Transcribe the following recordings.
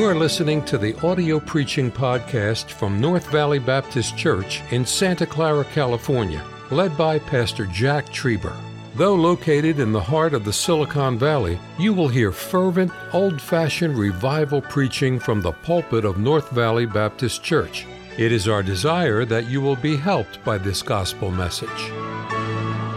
You are listening to the audio preaching podcast from North Valley Baptist Church in Santa Clara, California, led by Pastor Jack Trieber. Though located in the heart of the Silicon Valley, you will hear fervent, old fashioned revival preaching from the pulpit of North Valley Baptist Church. It is our desire that you will be helped by this gospel message.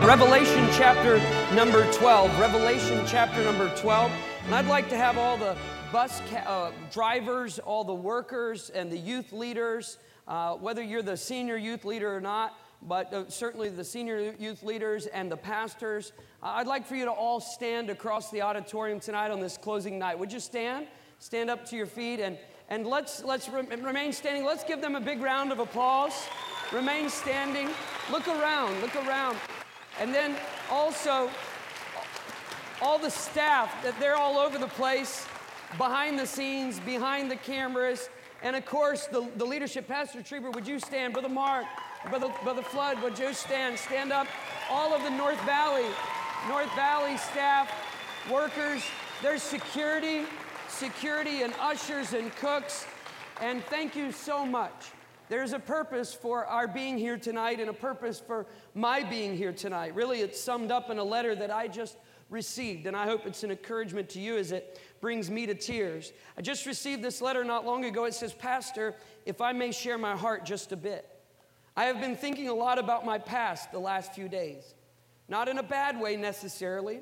Revelation chapter number 12. Revelation chapter number 12. And I'd like to have all the bus ca- uh, drivers, all the workers, and the youth leaders, uh, whether you're the senior youth leader or not, but uh, certainly the senior youth leaders and the pastors. Uh, I'd like for you to all stand across the auditorium tonight on this closing night. Would you stand? Stand up to your feet and, and let's, let's re- remain standing. Let's give them a big round of applause. Remain standing. Look around, look around. And then also, all the staff, that they're all over the place behind the scenes, behind the cameras, and of course, the, the leadership. Pastor Trieber, would you stand? Brother Mark, Brother, Brother Flood, would you stand? Stand up. All of the North Valley, North Valley staff, workers, there's security, security and ushers and cooks, and thank you so much. There's a purpose for our being here tonight and a purpose for my being here tonight. Really, it's summed up in a letter that I just received, and I hope it's an encouragement to you as it brings me to tears. I just received this letter not long ago. It says, Pastor, if I may share my heart just a bit. I have been thinking a lot about my past the last few days. Not in a bad way necessarily.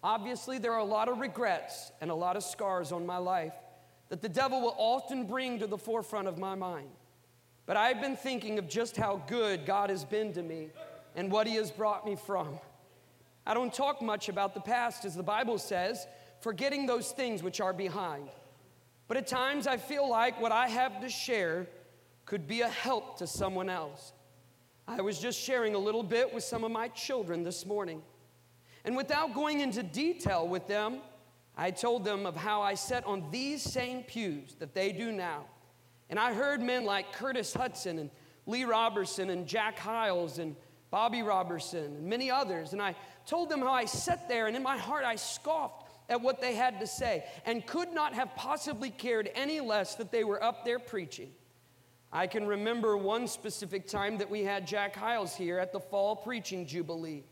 Obviously, there are a lot of regrets and a lot of scars on my life that the devil will often bring to the forefront of my mind. But I've been thinking of just how good God has been to me and what He has brought me from. I don't talk much about the past, as the Bible says, forgetting those things which are behind. But at times I feel like what I have to share could be a help to someone else. I was just sharing a little bit with some of my children this morning. And without going into detail with them, I told them of how I sat on these same pews that they do now. And I heard men like Curtis Hutson and Lee Roberson and Jack Hyles and Bobby Robertson and many others. And I told them how I sat there and in my heart I scoffed at what they had to say and could not have possibly cared any less that they were up there preaching. I can remember one specific time that we had Jack Hyles here at the Fall Preaching Jubilee.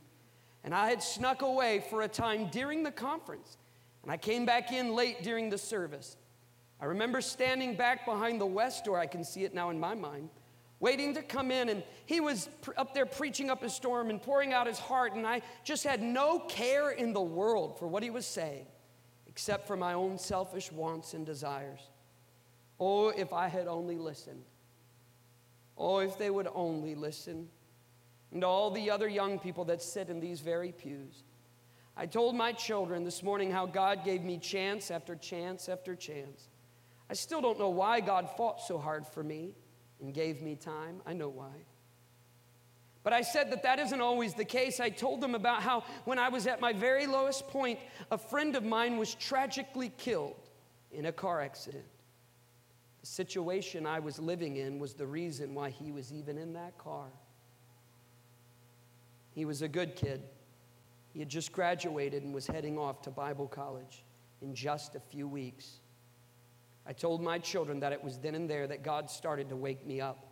And I had snuck away for a time during the conference. And I came back in late during the service. I remember standing back behind the west door, I can see it now in my mind, waiting to come in. And he was up there preaching up a storm and pouring out his heart. And I just had no care in the world for what he was saying, except for my own selfish wants and desires. Oh, if I had only listened. Oh, if they would only listen. And all the other young people that sit in these very pews. I told my children this morning how God gave me chance after chance after chance. I still don't know why God fought so hard for me and gave me time. I know why. But I said that that isn't always the case. I told them about how when I was at my very lowest point, a friend of mine was tragically killed in a car accident. The situation I was living in was the reason why he was even in that car. He was a good kid. He had just graduated and was heading off to Bible college in just a few weeks. I told my children that it was then and there that God started to wake me up.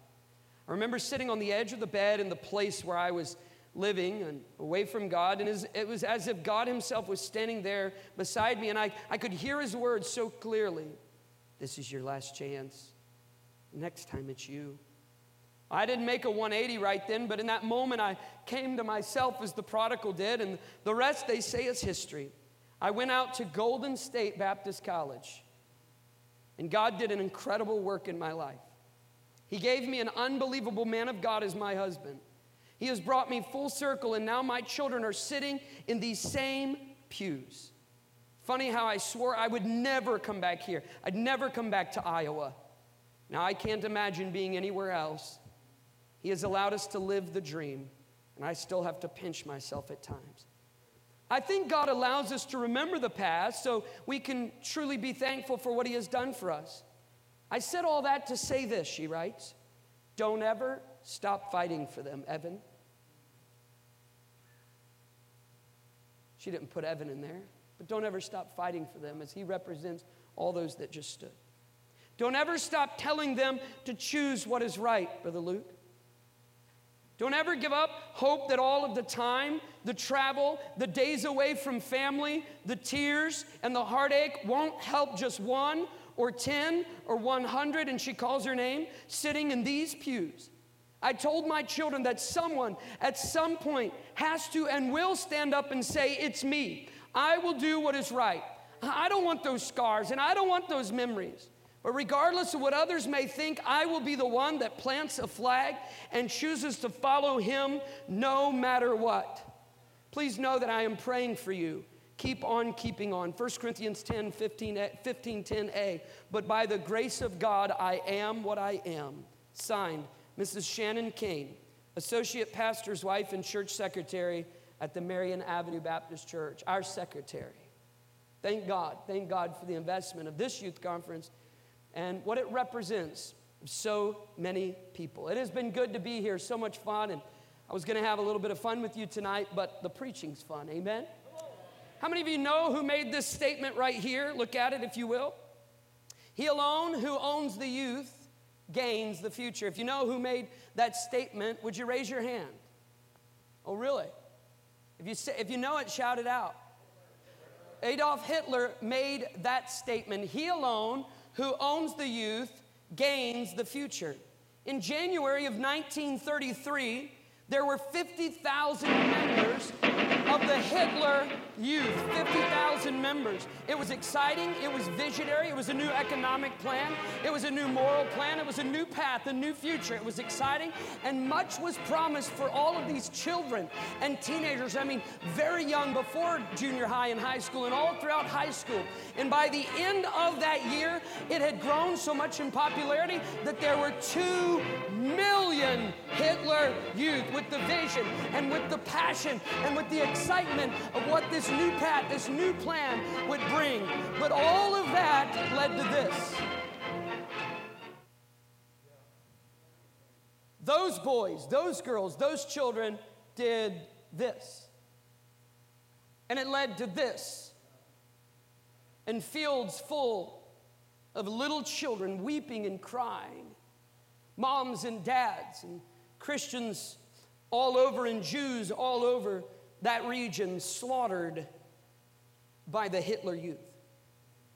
I remember sitting on the edge of the bed in the place where I was living and away from God, and it was as if God Himself was standing there beside me, and I, I could hear His words so clearly This is your last chance. Next time it's you. I didn't make a 180 right then, but in that moment I came to myself as the prodigal did, and the rest they say is history. I went out to Golden State Baptist College, and God did an incredible work in my life. He gave me an unbelievable man of God as my husband. He has brought me full circle, and now my children are sitting in these same pews. Funny how I swore I would never come back here. I'd never come back to Iowa. Now I can't imagine being anywhere else. He has allowed us to live the dream, and I still have to pinch myself at times. I think God allows us to remember the past so we can truly be thankful for what He has done for us. I said all that to say this, she writes. Don't ever stop fighting for them, Evan. She didn't put Evan in there, but don't ever stop fighting for them as he represents all those that just stood. Don't ever stop telling them to choose what is right, Brother Luke. Don't ever give up hope that all of the time, the travel, the days away from family, the tears, and the heartache won't help just one or 10 or 100, and she calls her name, sitting in these pews. I told my children that someone at some point has to and will stand up and say, It's me. I will do what is right. I don't want those scars and I don't want those memories. But regardless of what others may think, I will be the one that plants a flag and chooses to follow him no matter what. Please know that I am praying for you. Keep on keeping on. 1 Corinthians 10 15, eh, 15 10a. But by the grace of God, I am what I am. Signed, Mrs. Shannon Kane, Associate Pastor's wife and church secretary at the Marion Avenue Baptist Church, our secretary. Thank God. Thank God for the investment of this youth conference and what it represents so many people. It has been good to be here, so much fun, and I was going to have a little bit of fun with you tonight, but the preaching's fun. Amen? How many of you know who made this statement right here? Look at it, if you will. He alone who owns the youth gains the future. If you know who made that statement, would you raise your hand? Oh, really? If you, say, if you know it, shout it out. Adolf Hitler made that statement. He alone who owns the youth gains the future. In January of 1933, there were 50,000 members of the Hitler Youth, 50,000 members. It was exciting, it was visionary, it was a new economic plan, it was a new moral plan, it was a new path, a new future. It was exciting, and much was promised for all of these children and teenagers. I mean, very young before junior high and high school, and all throughout high school. And by the end of that year, it had grown so much in popularity that there were two million Hitler youth with the vision and with the passion and with the excitement of what this new path, this new plan would bring. But all of that led to this. Those boys, those girls, those children did this. And it led to this. And fields full of little children weeping and crying, moms and dads, and Christians all over, and Jews all over that region slaughtered by the Hitler youth.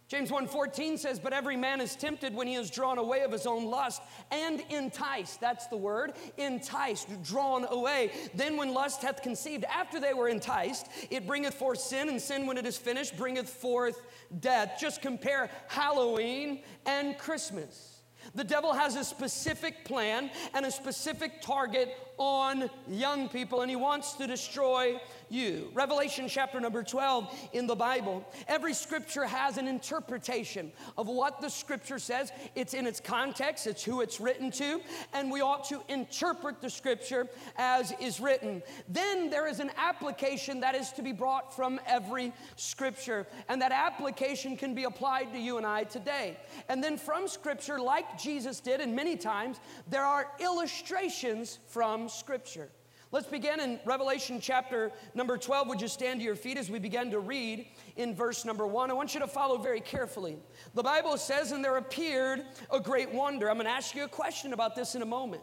James 1:14 says, "But every man is tempted when he is drawn away of his own lust and enticed." That's the word, enticed, drawn away. Then when lust hath conceived, after they were enticed, it bringeth forth sin, and sin when it is finished bringeth forth death. Just compare Halloween and Christmas. The devil has a specific plan and a specific target on young people, and he wants to destroy you. Revelation chapter number 12 in the Bible. Every scripture has an interpretation of what the scripture says. It's in its context, it's who it's written to, and we ought to interpret the scripture as is written. Then there is an application that is to be brought from every scripture, and that application can be applied to you and I today. And then from scripture, like Jesus did, and many times, there are illustrations from Scripture. Let's begin in Revelation chapter number 12. Would you stand to your feet as we begin to read in verse number one? I want you to follow very carefully. The Bible says, And there appeared a great wonder. I'm going to ask you a question about this in a moment.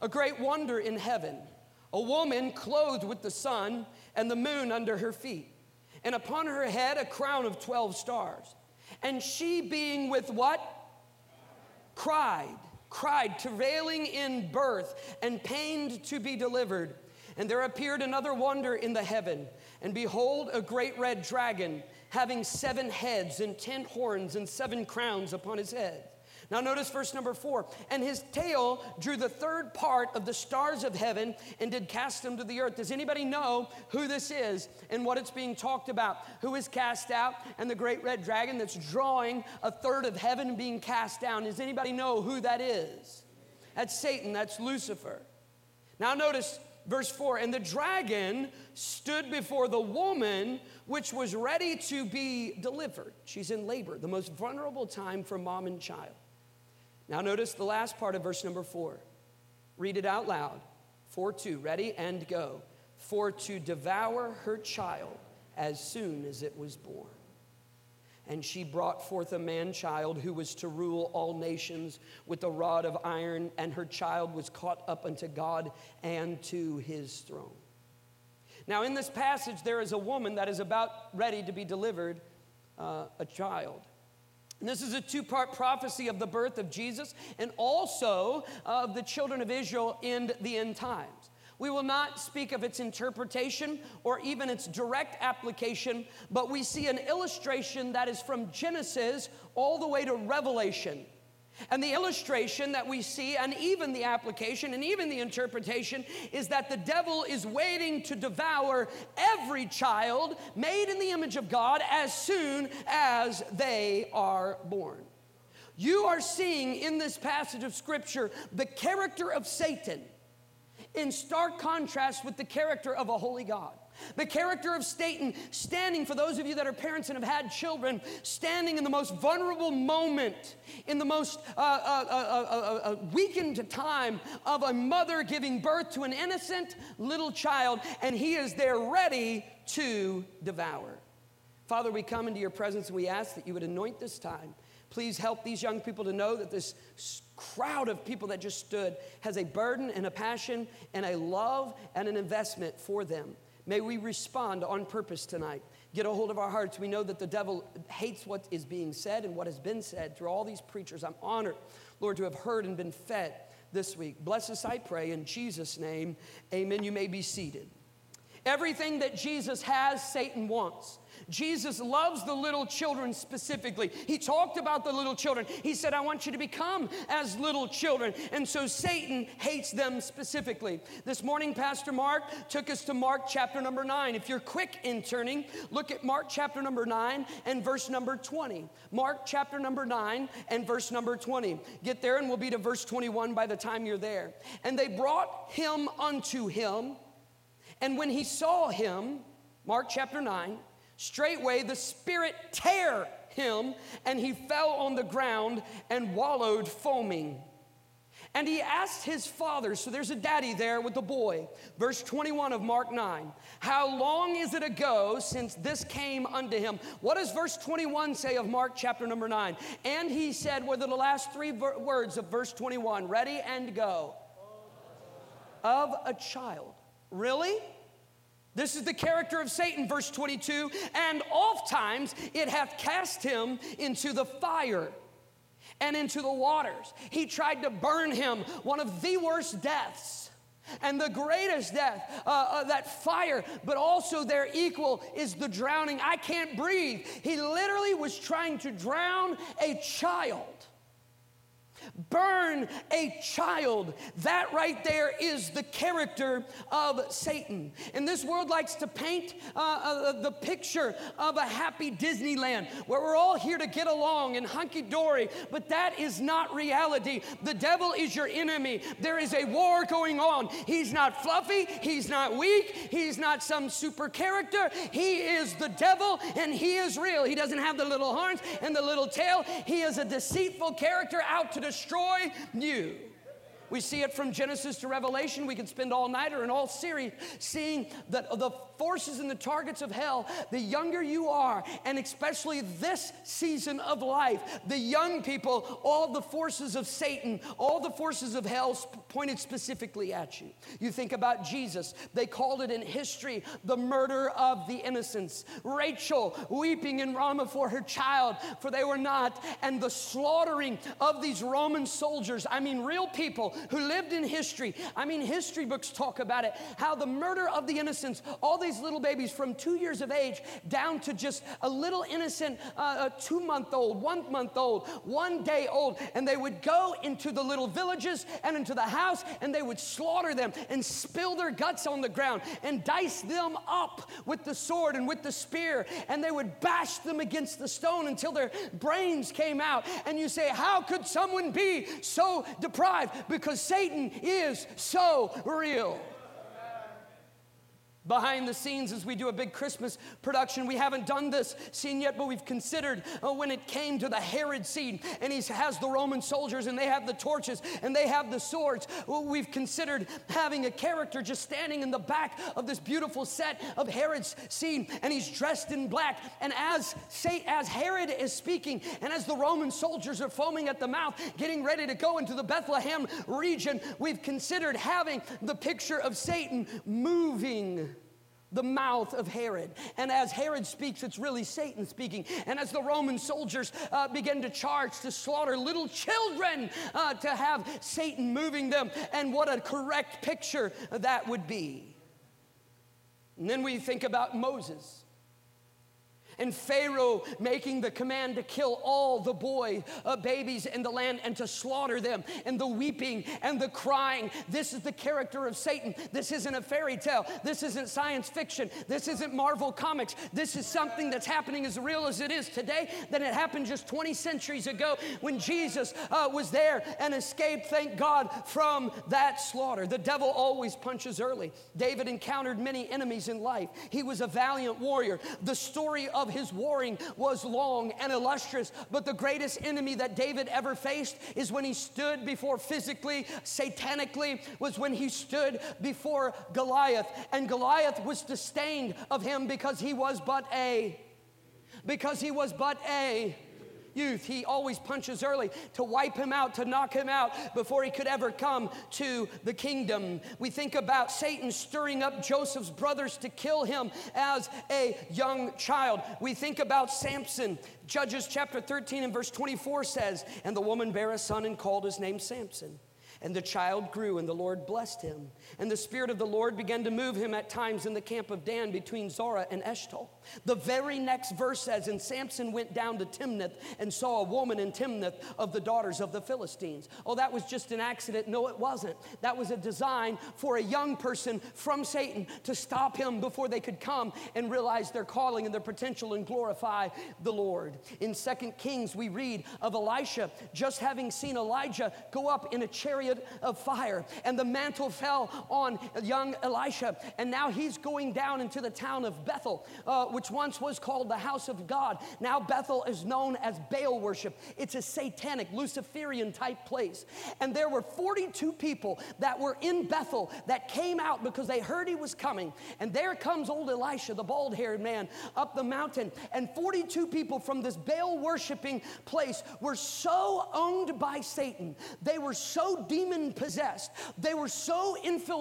A great wonder in heaven. A woman clothed with the sun and the moon under her feet, and upon her head a crown of 12 stars. And she, being with what? Cried cried, travailing in birth, and pained to be delivered. And there appeared another wonder in the heaven. And behold, a great red dragon, having seven heads and ten horns and seven crowns upon his head. Now, notice verse number four. And his tail drew the third part of the stars of heaven and did cast them to the earth. Does anybody know who this is and what it's being talked about? Who is cast out and the great red dragon that's drawing a third of heaven being cast down? Does anybody know who that is? That's Satan, that's Lucifer. Now, notice verse 4 and the dragon stood before the woman which was ready to be delivered she's in labor the most vulnerable time for mom and child now, notice the last part of verse number four. Read it out loud. 4 2. Ready and go. For to devour her child as soon as it was born. And she brought forth a man child who was to rule all nations with a rod of iron, and her child was caught up unto God and to his throne. Now, in this passage, there is a woman that is about ready to be delivered uh, a child. And this is a two part prophecy of the birth of Jesus and also of the children of Israel in the end times. We will not speak of its interpretation or even its direct application, but we see an illustration that is from Genesis all the way to Revelation. And the illustration that we see, and even the application and even the interpretation, is that the devil is waiting to devour every child made in the image of God as soon as they are born. You are seeing in this passage of Scripture the character of Satan in stark contrast with the character of a holy God. The character of Satan standing, for those of you that are parents and have had children, standing in the most vulnerable moment, in the most uh, uh, uh, weakened time of a mother giving birth to an innocent little child, and he is there ready to devour. Father, we come into your presence and we ask that you would anoint this time. Please help these young people to know that this crowd of people that just stood has a burden and a passion and a love and an investment for them. May we respond on purpose tonight. Get a hold of our hearts. We know that the devil hates what is being said and what has been said through all these preachers. I'm honored, Lord, to have heard and been fed this week. Bless us, I pray, in Jesus' name. Amen. You may be seated. Everything that Jesus has, Satan wants. Jesus loves the little children specifically. He talked about the little children. He said, I want you to become as little children. And so Satan hates them specifically. This morning, Pastor Mark took us to Mark chapter number nine. If you're quick in turning, look at Mark chapter number nine and verse number 20. Mark chapter number nine and verse number 20. Get there and we'll be to verse 21 by the time you're there. And they brought him unto him. And when he saw him, Mark chapter 9, Straightway the Spirit tear him, and he fell on the ground and wallowed foaming. And he asked his father, so there's a daddy there with the boy. Verse 21 of Mark 9. How long is it ago since this came unto him? What does verse 21 say of Mark chapter number 9? And he said, were the last three ver- words of verse 21 ready and go. Of a child. Really? This is the character of Satan, verse 22. And oft times it hath cast him into the fire and into the waters. He tried to burn him, one of the worst deaths. And the greatest death, uh, uh, that fire, but also their equal is the drowning. I can't breathe. He literally was trying to drown a child. Burn a child. That right there is the character of Satan. And this world likes to paint uh, uh, the picture of a happy Disneyland where we're all here to get along and hunky dory, but that is not reality. The devil is your enemy. There is a war going on. He's not fluffy, he's not weak, he's not some super character. He is the devil and he is real. He doesn't have the little horns and the little tail, he is a deceitful character out to destroy destroy you. We see it from Genesis to Revelation. We could spend all night or an all series seeing the, the forces and the targets of hell. The younger you are, and especially this season of life, the young people, all the forces of Satan, all the forces of hell pointed specifically at you. You think about Jesus, they called it in history the murder of the innocents. Rachel weeping in Ramah for her child, for they were not, and the slaughtering of these Roman soldiers. I mean, real people who lived in history. I mean, history books talk about it how the murder of the innocents, all these little babies from two years of age down to just a little innocent uh, two month old, one month old, one day old, and they would go into the little villages and into the house and they would slaughter them and spill their guts on the ground and dice them up with the sword and with the spear and they would bash them against the stone until their brains came out. And you say, How could someone be so deprived? Because Satan is so real. Behind the scenes as we do a big Christmas production. We haven't done this scene yet, but we've considered uh, when it came to the Herod scene, and he has the Roman soldiers, and they have the torches, and they have the swords. We've considered having a character just standing in the back of this beautiful set of Herod's scene, and he's dressed in black. And as say, as Herod is speaking, and as the Roman soldiers are foaming at the mouth, getting ready to go into the Bethlehem region, we've considered having the picture of Satan moving the mouth of Herod. And as Herod speaks, it's really Satan speaking. And as the Roman soldiers uh, begin to charge to slaughter little children, uh, to have Satan moving them, and what a correct picture that would be. And then we think about Moses and Pharaoh making the command to kill all the boy uh, babies in the land and to slaughter them, and the weeping and the crying. This is the character of Satan. This isn't a fairy tale. This isn't science fiction. This isn't Marvel Comics. This is something that's happening as real as it is today, that it happened just 20 centuries ago when Jesus uh, was there and escaped, thank God, from that slaughter. The devil always punches early. David encountered many enemies in life, he was a valiant warrior. The story of of his warring was long and illustrious, but the greatest enemy that David ever faced is when he stood before physically, satanically, was when he stood before Goliath. And Goliath was disdained of him because he was but a, because he was but a youth. He always punches early to wipe him out, to knock him out before he could ever come to the kingdom. We think about Satan stirring up Joseph's brothers to kill him as a young child. We think about Samson. Judges chapter 13 and verse 24 says, And the woman bare a son and called his name Samson. And the child grew, and the Lord blessed him. And the Spirit of the Lord began to move him at times in the camp of Dan between Zorah and Eshtaol. The very next verse says, And Samson went down to Timnath and saw a woman in Timnath of the daughters of the Philistines. Oh, that was just an accident. No, it wasn't. That was a design for a young person from Satan to stop him before they could come and realize their calling and their potential and glorify the Lord. In Second Kings, we read of Elisha just having seen Elijah go up in a chariot of fire, and the mantle fell on young Elisha, and now he's going down into the town of Bethel. Uh, which once was called the house of God. Now Bethel is known as Baal worship. It's a satanic, Luciferian type place. And there were 42 people that were in Bethel that came out because they heard he was coming. And there comes old Elisha, the bald haired man, up the mountain. And 42 people from this Baal worshiping place were so owned by Satan. They were so demon possessed. They were so infiltrated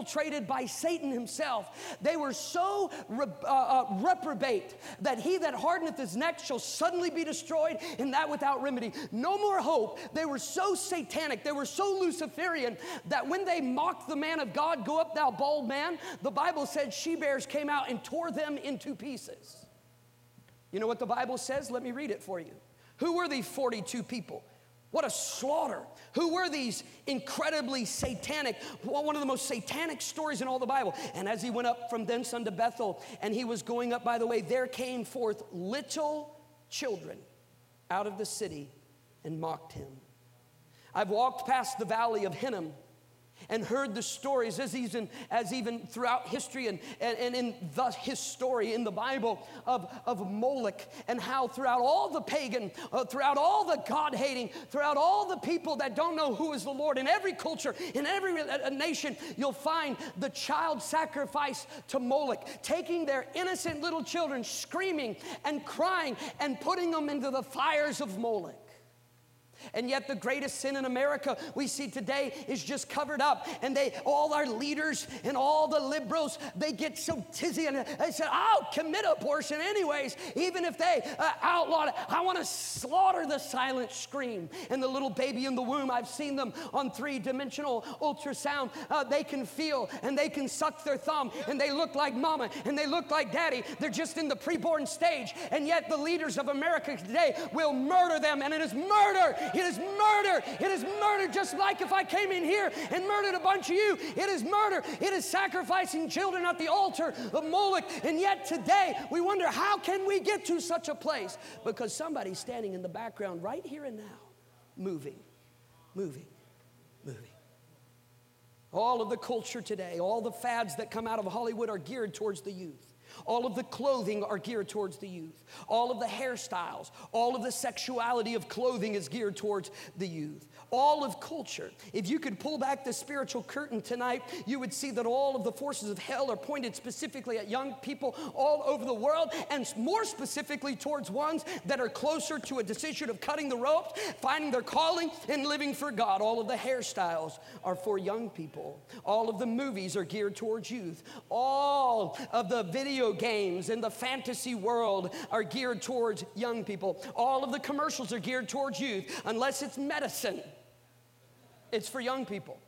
by Satan himself. They were so re- uh, uh, reprobate that he that hardeneth his neck shall suddenly be destroyed, and that without remedy. No more hope. They were so satanic, they were so Luciferian that when they mocked the man of God, Go up, thou bald man, the Bible said she bears came out and tore them into pieces. You know what the Bible says? Let me read it for you. Who were these 42 people? What a slaughter. Who were these incredibly satanic, one of the most satanic stories in all the Bible? And as he went up from thence unto Bethel, and he was going up, by the way, there came forth little children out of the city and mocked him. I've walked past the valley of Hinnom and heard the stories as even, as even throughout history and, and, and in the, his story in the Bible of, of Moloch and how throughout all the pagan, uh, throughout all the God hating, throughout all the people that don't know who is the Lord, in every culture, in every uh, nation, you'll find the child sacrifice to Moloch, taking their innocent little children, screaming and crying and putting them into the fires of Moloch. And yet, the greatest sin in America we see today is just covered up. And they, all our leaders and all the liberals, they get so tizzy and they say, I'll commit abortion anyways, even if they uh, outlaw it. I want to slaughter the silent scream. And the little baby in the womb, I've seen them on three dimensional ultrasound. Uh, they can feel and they can suck their thumb and they look like mama and they look like daddy. They're just in the preborn stage. And yet, the leaders of America today will murder them, and it is murder. It is murder. It is murder, just like if I came in here and murdered a bunch of you. It is murder. It is sacrificing children at the altar of Moloch. And yet today, we wonder how can we get to such a place? Because somebody's standing in the background right here and now, moving, moving, moving. All of the culture today, all the fads that come out of Hollywood are geared towards the youth. All of the clothing are geared towards the youth. All of the hairstyles, all of the sexuality of clothing is geared towards the youth all of culture. If you could pull back the spiritual curtain tonight, you would see that all of the forces of hell are pointed specifically at young people all over the world, and more specifically towards ones that are closer to a decision of cutting the ropes, finding their calling, and living for God. All of the hairstyles are for young people. All of the movies are geared towards youth. All of the video games in the fantasy world are geared towards young people. All of the commercials are geared towards youth, unless it's medicine it's for young people.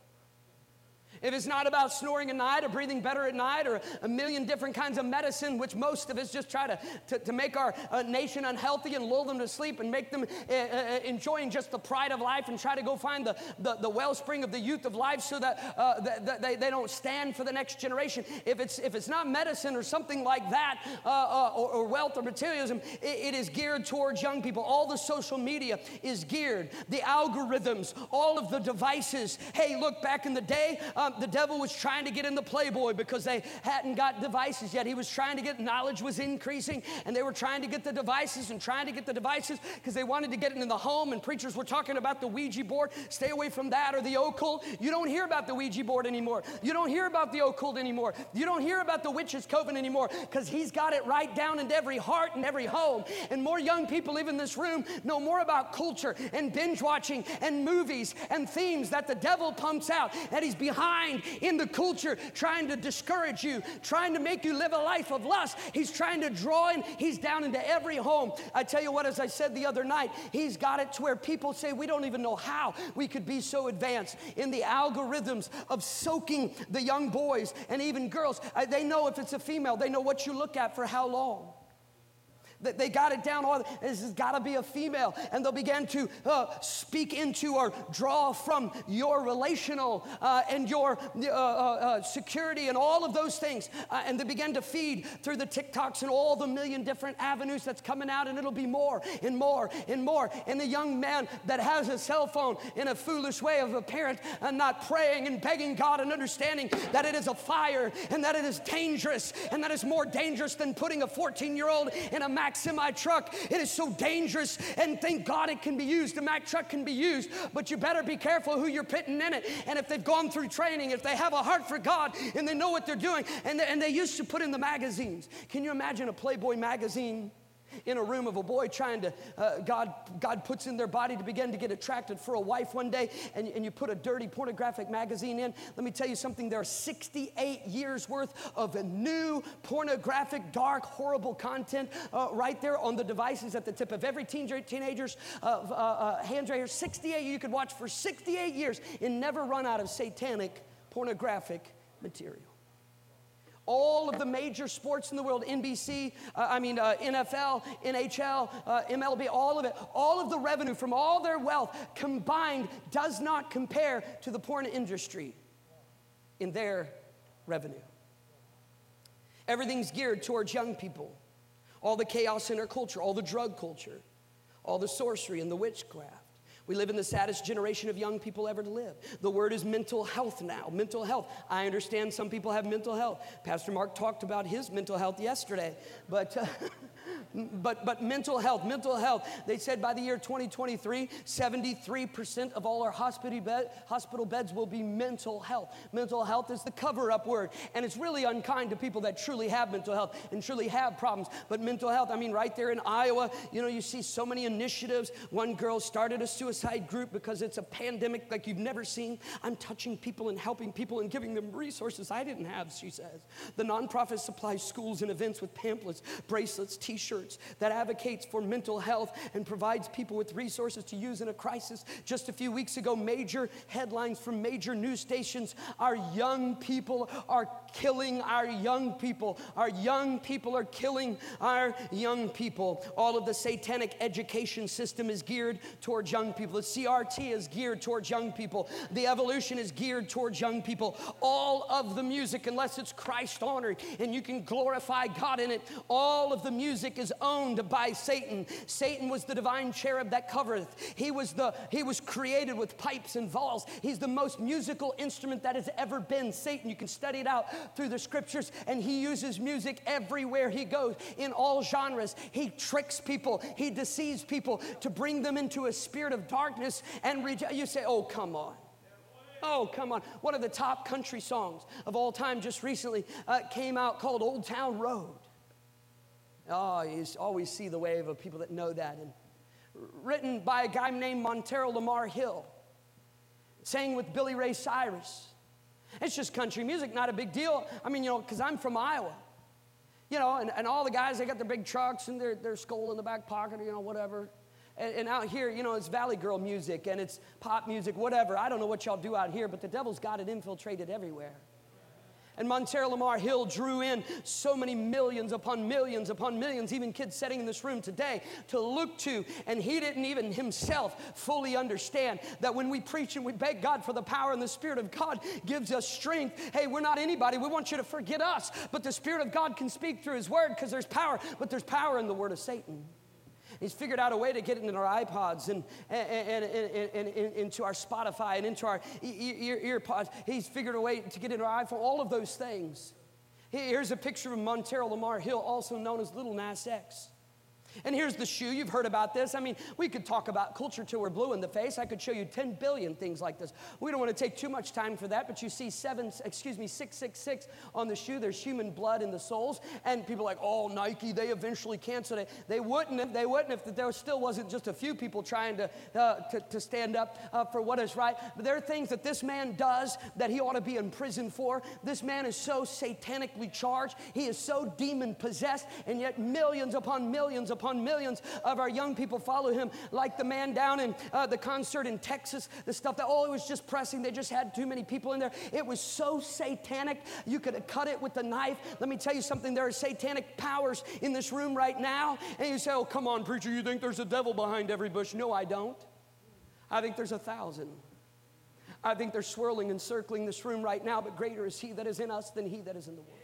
If it's not about snoring at night or breathing better at night or a million different kinds of medicine, which most of us just try to, to, to make our uh, nation unhealthy and lull them to sleep and make them uh, uh, enjoying just the pride of life and try to go find the, the, the wellspring of the youth of life so that, uh, that, they, they don't stand for the next generation. If it's, if it's not medicine or something like that, uh, uh, or, or, wealth or materialism, it, it is geared towards young people. All the social media is geared, the algorithms, all of the devices. Hey, look, back in the day, um, the devil was trying to get in the Playboy because they hadn't got devices yet. He was trying to get knowledge was increasing, and they were trying to get the devices and trying to get the devices because they wanted to get it in the home. And preachers were talking about the Ouija board. Stay away from that or the occult. You don't hear about the Ouija board anymore. You don't hear about the occult anymore. You don't hear about the witches' coven anymore because he's got it right down into every heart and every home. And more young people, even in this room, know more about culture and binge watching and movies and themes that the devil pumps out that he's behind behind in the culture, trying to discourage you, trying to make you live a life of lust. He's trying to draw in, he's down into every home. I tell you what, as I said the other night, he's got it to where people say we don't even know how we could be so advanced in the algorithms of soaking the young boys and even girls. Uh, they know if it's a female, they know what you look at for how long. They got it down. This has got to be a female. And they'll begin to uh, speak into or draw from your relational uh, and your uh, uh, uh security and all of those things. Uh, and they begin to feed through the TikToks and all the million different avenues that's coming out. And it'll be more and more and more. And the young man that has a cell phone in a foolish way of a parent and not praying and begging God and understanding that it is a fire and that it is dangerous and that it's more dangerous than putting a 14 year old in a Mack semi truck. It is so dangerous, and thank God it can be used. The Mack truck can be used, but you better be careful who you're putting in it. And if they've gone through training, if they have a heart for God and they know what they're doing, and they, and they used to put in the magazines. Can you imagine a Playboy magazine? In a room of a boy trying to, uh, God, God puts in their body to begin to get attracted for a wife one day, and, and you put a dirty pornographic magazine in. Let me tell you something there are 68 years worth of new pornographic, dark, horrible content uh, right there on the devices at the tip of every teen, teenager's uh, uh, uh hands right here. 68 you could watch for 68 years and never run out of satanic pornographic material all of the major sports in the world NBC, uh, I mean, uh, NFL, NHL, uh, MLB, all of it, all of the revenue from all their wealth combined does not compare to the porn industry in their revenue. Everything's geared towards young people. All the chaos in our culture, all the drug culture, all the sorcery and the witchcraft. We live in the saddest generation of young people ever to live. The word is mental health now. Mental health. I understand some people have mental health. Pastor Mark talked about his mental health yesterday, but. Uh, but, but mental health, mental health. They said by the year 2023, 73% of all our hospital, hospital beds will be mental health. Mental health is the cover up word. And it's really unkind to people that truly have mental health and truly have problems. But mental health, I mean, right there in Iowa, you know, you see so many initiatives. One girl started a suicide group because it's a pandemic like you've never seen. I'm touching people and helping people and giving them resources I didn't have, she says. The nonprofit supplies schools and events with pamphlets, bracelets, t shirts that advocates for mental health and provides people with resources to use in a crisis. Just a few weeks ago, major headlines from major news stations Our young people are killing our young people. Our young people are killing our young people. All of the satanic education system is geared towards young people. The CRT is geared towards young people. The evolution is geared towards young people. All of the music, unless it's Christ honored and you can glorify God in it, all of the music music is owned by Satan. Satan was the divine cherub that covereth. He was the he was created with pipes and valves. He's the most musical instrument that has ever been. Satan, you can study it out through the scriptures, and he uses music everywhere he goes in all genres. He tricks people, he deceives people to bring them into a spirit of darkness and you say, "Oh, come on." Oh, come on. One of the top country songs of all time just recently uh, came out called Old Town Road. Oh, you always see the wave of people that know that. And written by a guy named Montero Lamar Hill, sang with Billy Ray Cyrus. It's just country music, not a big deal. I mean, you know, because I'm from Iowa. You know, and, and all the guys, they got their big trucks and their, their skull in the back pocket, or, you know, whatever. And, and, out here, you know, it's Valley Girl music and it's pop music, whatever. I don't know what y'all do out here, but the devil's got it infiltrated everywhere. And Montero Lamar Hill drew in so many millions upon millions upon millions, even kids sitting in this room today, to look to. And he didn't even himself fully understand that when we preach and we beg God for the power and the Spirit of God gives us strength, hey, we're not anybody. We want you to forget us. But the Spirit of God can speak through His Word because there's power, but there's power in the Word of Satan. He's figured out a way to get into our iPods and, and, and, and, into our Spotify and into our ear, ear, earpods. He's figured a way to get into our iPhone, all of those things. Here's a picture of Montero Lamar Hill, also known as Little Nas X. And here's the shoe. You've heard about this. I mean, we could talk about culture till we're blue in the face. I could show you 10 billion things like this. We don't want to take too much time for that, but you see seven, excuse me, 666 on the shoe. There's human blood in the soles. And people are like, oh, Nike, they eventually canceled it. They wouldn't if they wouldn't if there still wasn't just a few people trying to, uh, to, to, stand up uh, for what is right. But there are things that this man does that he ought to be in prison for. This man is so satanically charged. He is so demon possessed, and yet millions upon millions upon upon millions of our young people follow him, like the man down in uh, the concert in Texas, the stuff that, oh, it was just pressing. They just had too many people in there. It was so satanic, you could have cut it with a knife. Let me tell you something there are satanic powers in this room right now. And you say, oh, come on, preacher, you think there's a devil behind every bush? No, I don't. I think there's a thousand. I think they're swirling and circling this room right now, but greater is He that is in us than He that is in the world.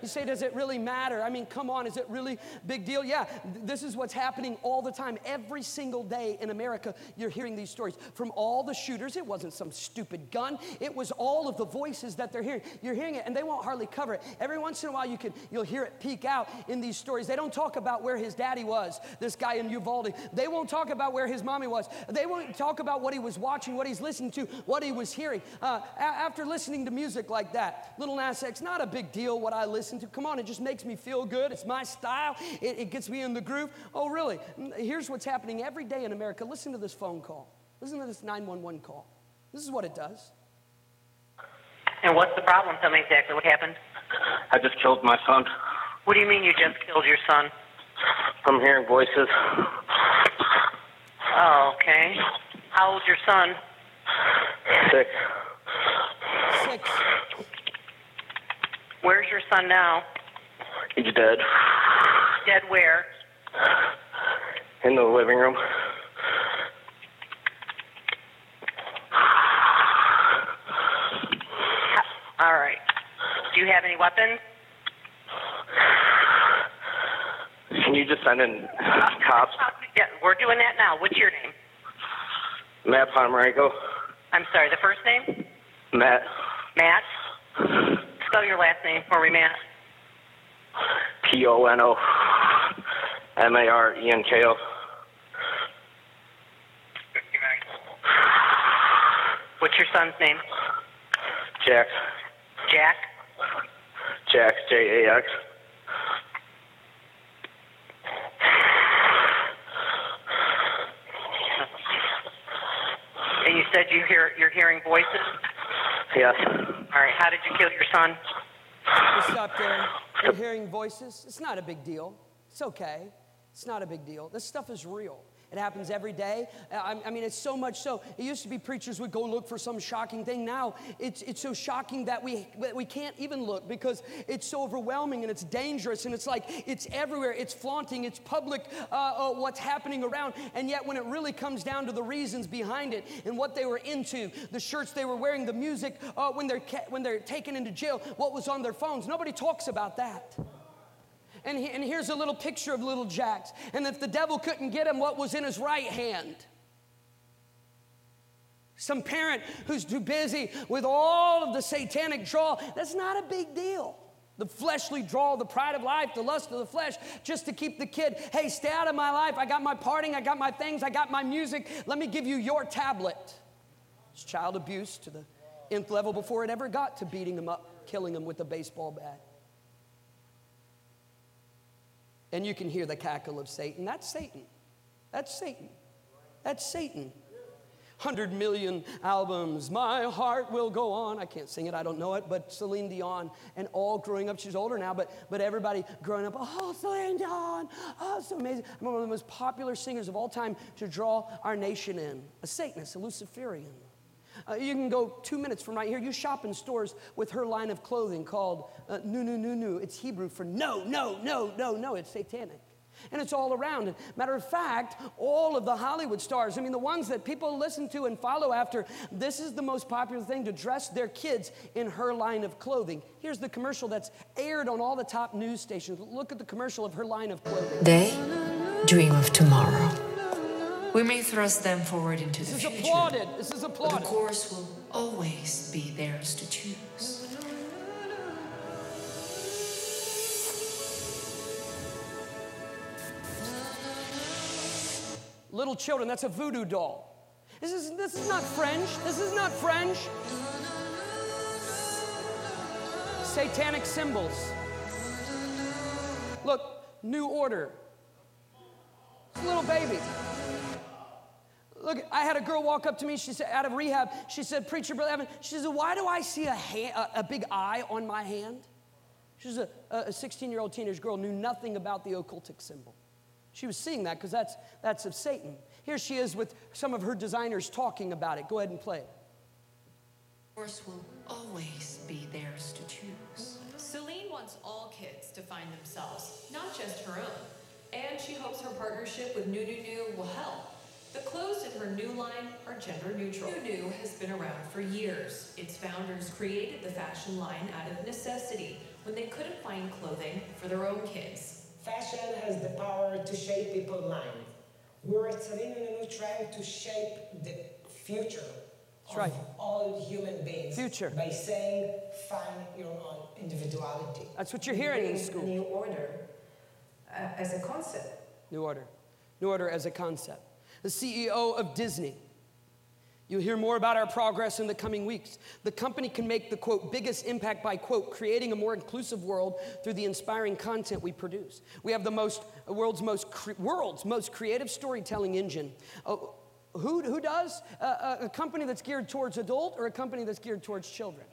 You say, does it really matter? I mean, come on, is it really big deal? Yeah, this is what's happening all the time. Every single day in America, you're hearing these stories from all the shooters. It wasn't some stupid gun. It was all of the voices that they're hearing. You're hearing it, and they won't hardly cover it. Every once in a while, you can you'll hear it peek out in these stories. They don't talk about where his daddy was. This guy in Uvalde. They won't talk about where his mommy was. They won't talk about what he was watching, what he's listening to, what he was hearing. Uh, a- after listening to music like that, Little Nas X, not a big deal what I listen listen to. Come on, it just makes me feel good. It's my style, it, it gets me in the groove. Oh, really? Here's what's happening every day in America. Listen to this phone call. Listen to this 911 call. This is what it does. And what's the problem? Tell me exactly what happened. I just killed my son. What do you mean you just killed your son? I'm hearing voices. Oh, okay. How old's your son? Six. Six. Your son now? He's dead. Dead where? In the living room. All right. Do you have any weapons? Can you just send in cops? Yeah, we're doing that now. What's your name? Matt Ponomarenko. I'm sorry, the first name? Matt. Matt? Spell your last name for me, Matt. P O N O M A R E N K O. What's your son's name? Jack. Jack? Jack. J A X. And you said you hear you're hearing voices? Yes. Kill your son? You stop there. You're hearing voices. It's not a big deal. It's okay. It's not a big deal. This stuff is real. It happens every day. I, I, mean, it's so much so. It used to be preachers would go look for some shocking thing. Now it's, it's so shocking that we, that we can't even look because it's so overwhelming and it's dangerous and it's like it's everywhere. It's flaunting, it's public, uh, uh, what's happening around. And yet, when it really comes down to the reasons behind it and what they were into, the shirts they were wearing, the music, uh, when, they're when they're taken into jail, what was on their phones, nobody talks about that. And, he, and here's a little picture of little Jax. And if the devil couldn't get him, what was in his right hand? Some parent who's too busy with all of the satanic draw, that's not a big deal. The fleshly draw, the pride of life, the lust of the flesh, just to keep the kid, hey, stay out of my life. I got my partying, I got my things, I got my music. Let me give you your tablet. It's child abuse to the nth level before it ever got to beating him up, killing him with a baseball bat. And you can hear the cackle of Satan. That's Satan. That's Satan. That's Satan. 100 million albums. My heart will go on. I can't sing it, I don't know it, but Celine Dion and all growing up, she's older now, but, but everybody growing up, oh, Celine Dion, oh, so amazing. I'm one of the most popular singers of all time to draw our nation in. A Satanist, a Luciferian. Uh, you can go two minutes from right here. You shop in stores with her line of clothing called uh, Nu Nu Nu Nu. It's Hebrew for no, no, no, no, no. It's satanic. And it's all around. Matter of fact, all of the Hollywood stars, I mean, the ones that people listen to and follow after, this is the most popular thing to dress their kids in her line of clothing. Here's the commercial that's aired on all the top news stations. Look at the commercial of her line of clothing. They dream of tomorrow. We may thrust them forward into this the future. This is applauded. This is But applauded. the course will always be theirs to choose. Little children, that's a voodoo doll. This is, this is not French. This is not French. Satanic symbols. Look, new order. It's a little baby. Look, I had a girl walk up to me. She said, out of rehab, she said, Preacher, Brother Evan, she said, Why do I see a, hand, a, a big eye on my hand? She's a 16 year old teenage girl, knew nothing about the occultic symbol. She was seeing that because that's, that's of Satan. Here she is with some of her designers talking about it. Go ahead and play it. The course will always be theirs to choose. Celine wants all kids to find themselves, not just her own. And she hopes her partnership with New New New will help. The clothes in her new line are gender neutral. New New has been around for years. Its founders created the fashion line out of necessity when they couldn't find clothing for their own kids. Fashion has the power to shape people's mind. We're at Celine and Anu trying to shape the future That's of right. all human beings Future. by saying find your own individuality. That's what you're hearing in school. New order uh, as a concept. New Order. New Order as a concept. The CEO of Disney. You'll hear more about our progress in the coming weeks. The company can make the quote biggest impact by quote creating a more inclusive world through the inspiring content we produce. We have the most world's most cre- world's most creative storytelling engine. Uh, who, who does uh, a company that's geared towards adult or a company that's geared towards children?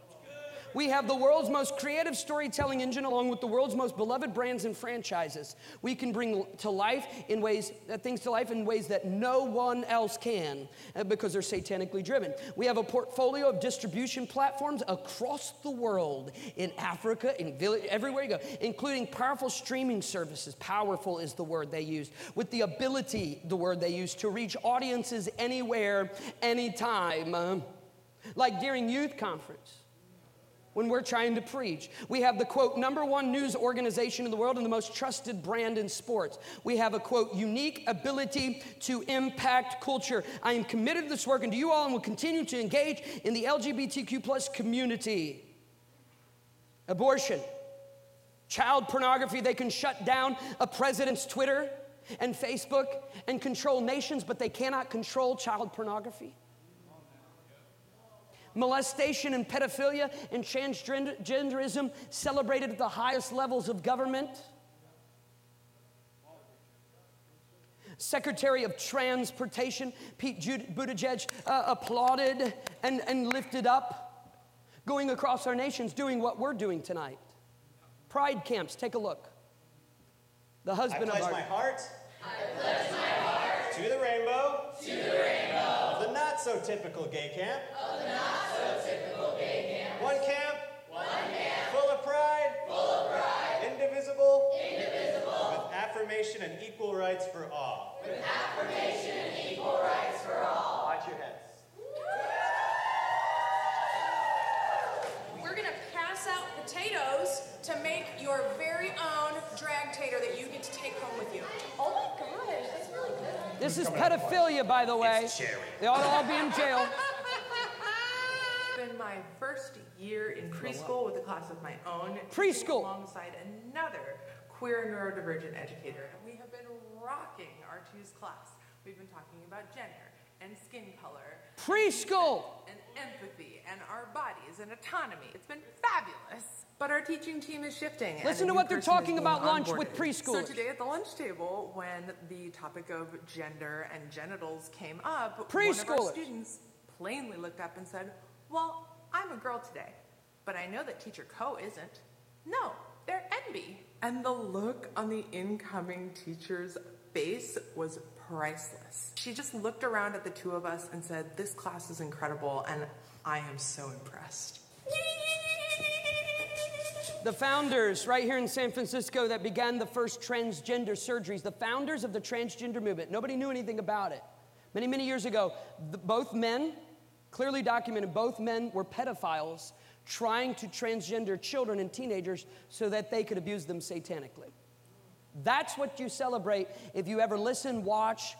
We have the world's most creative storytelling engine along with the world's most beloved brands and franchises. We can bring to life in ways, uh, things to life in ways that no one else can uh, because they're satanically driven. We have a portfolio of distribution platforms across the world in Africa, in village, everywhere you go, including powerful streaming services. Powerful is the word they used, with the ability, the word they used, to reach audiences anywhere, anytime. Uh, like during youth conference when we're trying to preach. We have the quote, number one news organization in the world and the most trusted brand in sports. We have a quote, unique ability to impact culture. I am committed to this work and to you all and will continue to engage in the LGBTQ plus community. Abortion, child pornography, they can shut down a president's Twitter and Facebook and control nations, but they cannot control child pornography molestation and pedophilia and transgenderism celebrated at the highest levels of government. Secretary of Transportation Pete Buttigieg uh, applauded and, and lifted up, going across our nations, doing what we're doing tonight. Pride camps, take a look. The husband I of pledge our. my heart. I pledge my heart. To the rainbow. To the rainbow. Of the not so typical gay camp. Of the not so typical gay camp. One camp. One camp. Full of pride. Full of pride. Indivisible. Indivisible. With affirmation and equal rights for all. With affirmation and equal rights for all. Watch your heads. We're gonna pass out potatoes to make your very own drag spectator that you get to take home with you. Oh my gosh, that's really good. This is pedophilia, by the way. They ought to all be in jail. It's been my first year in preschool with a class of my own. Preschool. Alongside another queer neurodivergent educator. And we have been rocking our two's class. We've been talking about gender and skin color. Preschool. And empathy and our bodies and autonomy. It's been fabulous. But our teaching team is shifting. Listen to what they're talking about lunch with onboarded. preschoolers. So today at the lunch table, when the topic of gender and genitals came up, one of our students plainly looked up and said, Well, I'm a girl today, but I know that teacher Co isn't. No, they're envy. And the look on the incoming teacher's face was priceless. She just looked around at the two of us and said, This class is incredible, and I am so impressed. The founders, right here in San Francisco, that began the first transgender surgeries, the founders of the transgender movement, nobody knew anything about it. Many, many years ago, the, both men, clearly documented, both men were pedophiles trying to transgender children and teenagers so that they could abuse them satanically. That's what you celebrate if you ever listen, watch,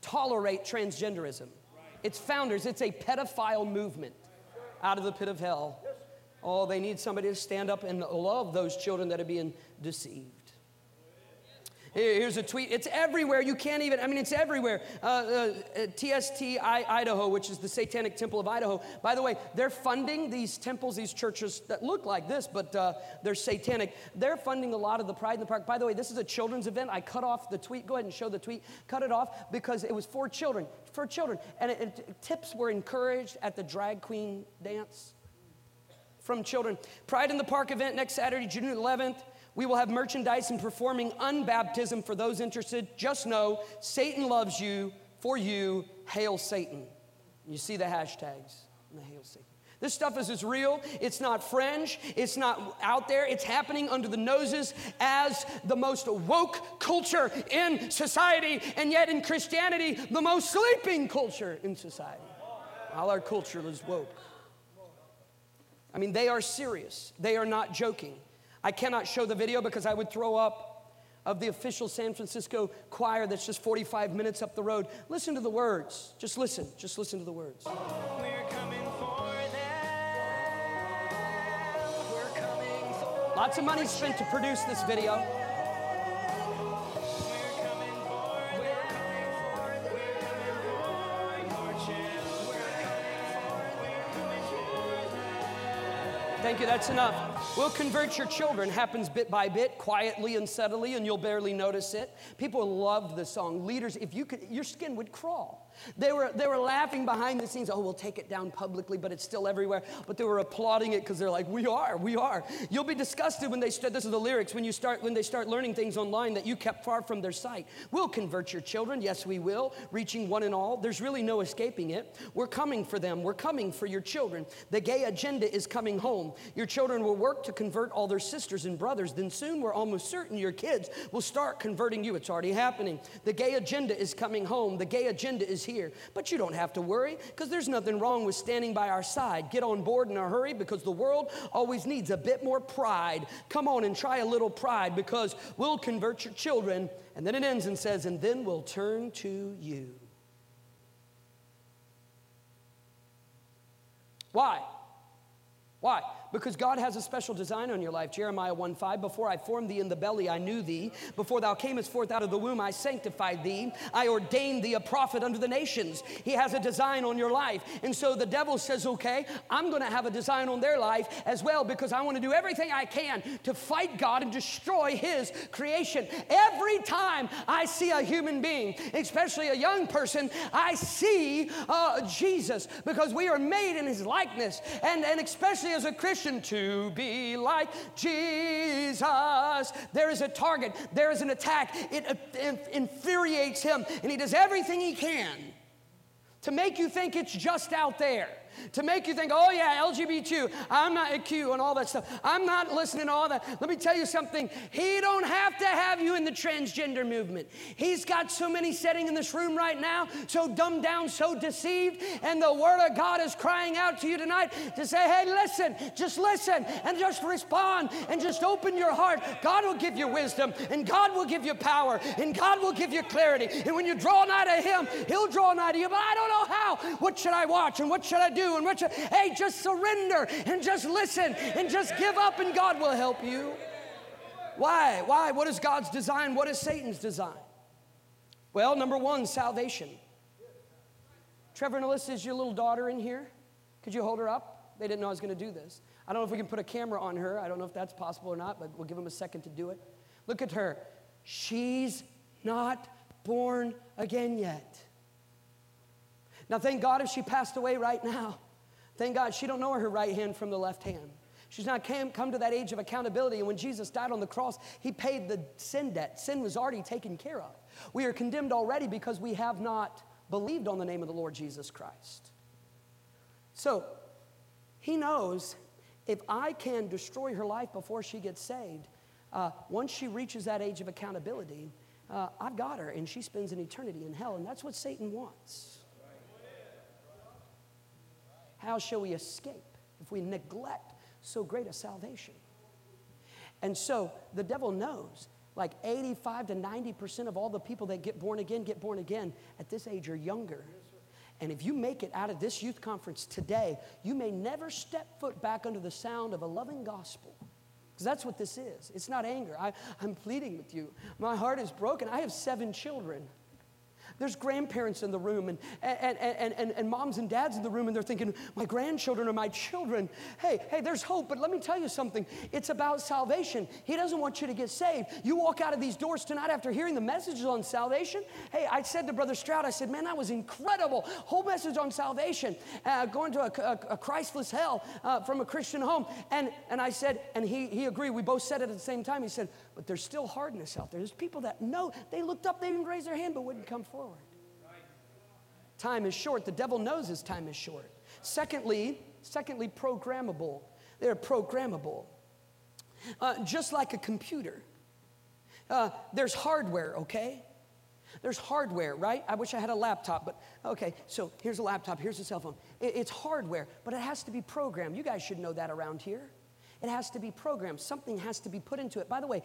tolerate transgenderism. It's founders, it's a pedophile movement out of the pit of hell. Oh, they need somebody to stand up and love those children that are being deceived. Here's a tweet. It's everywhere. You can't even, I mean, it's everywhere. Uh, uh, TST Idaho, which is the Satanic Temple of Idaho. By the way, they're funding these temples, these churches that look like this, but uh, they're satanic. They're funding a lot of the Pride in the Park. By the way, this is a children's event. I cut off the tweet. Go ahead and show the tweet. Cut it off because it was for children. For children. And it, it- tips were encouraged at the drag queen dance from children. Pride in the Park event next Saturday, June 11th. We will have merchandise and performing unbaptism for those interested. Just know Satan loves you. For you, hail Satan. You see the hashtags. The hail Satan. This stuff is as real. It's not fringe. It's not out there. It's happening under the noses as the most woke culture in society, and yet in Christianity, the most sleeping culture in society. All our culture is woke. I mean, they are serious. They are not joking. I cannot show the video because I would throw up of the official San Francisco choir that's just 45 minutes up the road. Listen to the words. Just listen. Just listen to the words. Lots of money spent to produce this video. You, that's enough. We'll convert your children. Happens bit by bit, quietly and subtly, and you'll barely notice it. People loved the song. Leaders, if you could, your skin would crawl. They were, they were laughing behind the scenes. Oh, we'll take it down publicly, but it's still everywhere. But they were applauding it because they're like, we are, we are. You'll be disgusted when they start, this is the lyrics, when you start, when they start learning things online that you kept far from their sight. We'll convert your children. Yes, we will. Reaching one and all. There's really no escaping it. We're coming for them. We're coming for your children. The gay agenda is coming home. Your children will work to convert all their sisters and brothers. Then soon we're almost certain your kids will start converting you. It's already happening. The gay agenda is coming home. The gay agenda is here. But you don't have to worry because there's nothing wrong with standing by our side. Get on board in a hurry because the world always needs a bit more pride. Come on and try a little pride because we'll convert your children. And then it ends and says, and then we'll turn to you. Why? Why? Because God has a special design on your life. Jeremiah 1 5, before I formed thee in the belly, I knew thee. Before thou camest forth out of the womb, I sanctified thee. I ordained thee a prophet unto the nations. He has a design on your life. And so the devil says, okay, I'm going to have a design on their life as well because I want to do everything I can to fight God and destroy his creation. Every time I see a human being, especially a young person, I see uh, Jesus because we are made in his likeness. And, and especially as a Christian, to be like Jesus. There is a target, there is an attack. It, uh, it infuriates him, and he does everything he can to make you think it's just out there. To make you think, oh yeah, LGBT, I'm not a Q and all that stuff. I'm not listening to all that. Let me tell you something. He don't have to have you in the transgender movement. He's got so many sitting in this room right now, so dumbed down, so deceived, and the word of God is crying out to you tonight to say, hey, listen, just listen and just respond and just open your heart. God will give you wisdom and God will give you power and God will give you clarity. And when you draw nigh to Him, He'll draw nigh to you. But I don't know how. What should I watch and what should I do? And what should, hey, just surrender and just listen and just give up and God will help you. Why? Why? What is God's design? What is Satan's design? Well, number one, salvation. Trevor and Alyssa, is your little daughter in here? Could you hold her up? They didn't know I was going to do this. I don't know if we can put a camera on her. I don't know if that's possible or not, but we'll give them a second to do it. Look at her. She's not born again yet. Now, thank God if she passed away right now. Thank God she don't know her right hand from the left hand. She's not came, come to that age of accountability. And when Jesus died on the cross, he paid the sin debt. Sin was already taken care of. We are condemned already because we have not believed on the name of the Lord Jesus Christ. So he knows if I can destroy her life before she gets saved, uh, once she reaches that age of accountability, uh, I've got her and she spends an eternity in hell. And that's what Satan wants. How shall we escape if we neglect so great a salvation? And so the devil knows like 85 to 90% of all the people that get born again get born again at this age or younger. And if you make it out of this youth conference today, you may never step foot back under the sound of a loving gospel. Because that's what this is. It's not anger. I, I'm pleading with you. My heart is broken. I have seven children. There's grandparents in the room and, and, and, and, and moms and dads in the room, and they're thinking, my grandchildren are my children. Hey, hey, there's hope, but let me tell you something. It's about salvation. He doesn't want you to get saved. You walk out of these doors tonight after hearing the messages on salvation. Hey, I said to Brother Stroud, I said, man, that was incredible. Whole message on salvation, uh, going to a, a, a Christless hell uh, from a Christian home. And, and I said, and he, he agreed. We both said it at the same time. He said, but there's still hardness out there. There's people that know. They looked up, they didn't raise their hand, but wouldn't come forward. Time is short. The devil knows his time is short. Secondly, secondly, programmable. They're programmable. Uh, just like a computer. Uh, there's hardware, okay? There's hardware, right? I wish I had a laptop, but okay, so here's a laptop, here's a cell phone. It, it's hardware, but it has to be programmed. You guys should know that around here. It has to be programmed. Something has to be put into it. By the way,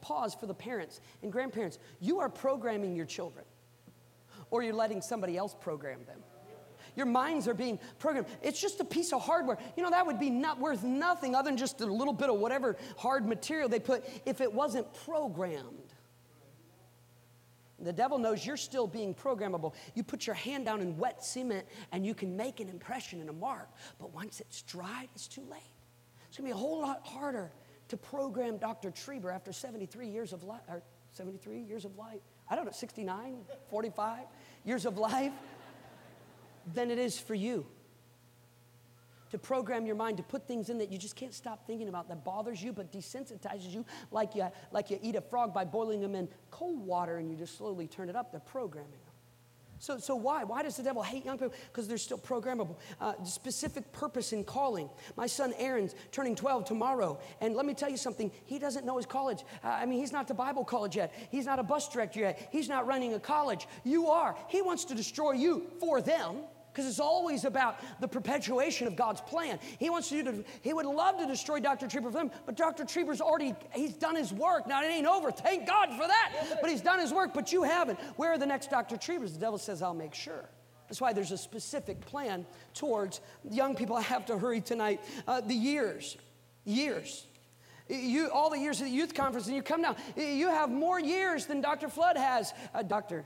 pause for the parents and grandparents. You are programming your children, or you're letting somebody else program them. Your minds are being programmed. It's just a piece of hardware. You know, that would be not worth nothing other than just a little bit of whatever hard material they put if it wasn't programmed. The devil knows you're still being programmable. You put your hand down in wet cement and you can make an impression and a mark, but once it's dried, it's too late. It's going to be a whole lot harder to program Dr. Trieber after 73 years of life, or 73 years of life, I don't know, 69, 45 years of life, than it is for you. To program your mind, to put things in that you just can't stop thinking about that bothers you but desensitizes you, like you, like you eat a frog by boiling them in cold water and you just slowly turn it up. They're programming. So, so why? Why does the devil hate young people? Because they're still programmable. Uh, specific purpose in calling. My son Aaron's turning 12 tomorrow. And let me tell you something. He doesn't know his college. Uh, I mean, he's not to Bible college yet. He's not a bus director yet. He's not running a college. You are. He wants to destroy you for them because it's always about the perpetuation of God's plan. He wants you to, he would love to destroy Dr. Trieber for them, but Dr. Trieber's already, he's done his work. Now it ain't over. Thank God for that. But he's done his work, but you haven't. Where are the next Dr. Triebers? The devil says, I'll make sure. That's why there's a specific plan towards young people. I have to hurry tonight. Uh, the years, years. You, all the years of the youth conference, and you come down. You have more years than Dr. Flood has. Uh, Dr.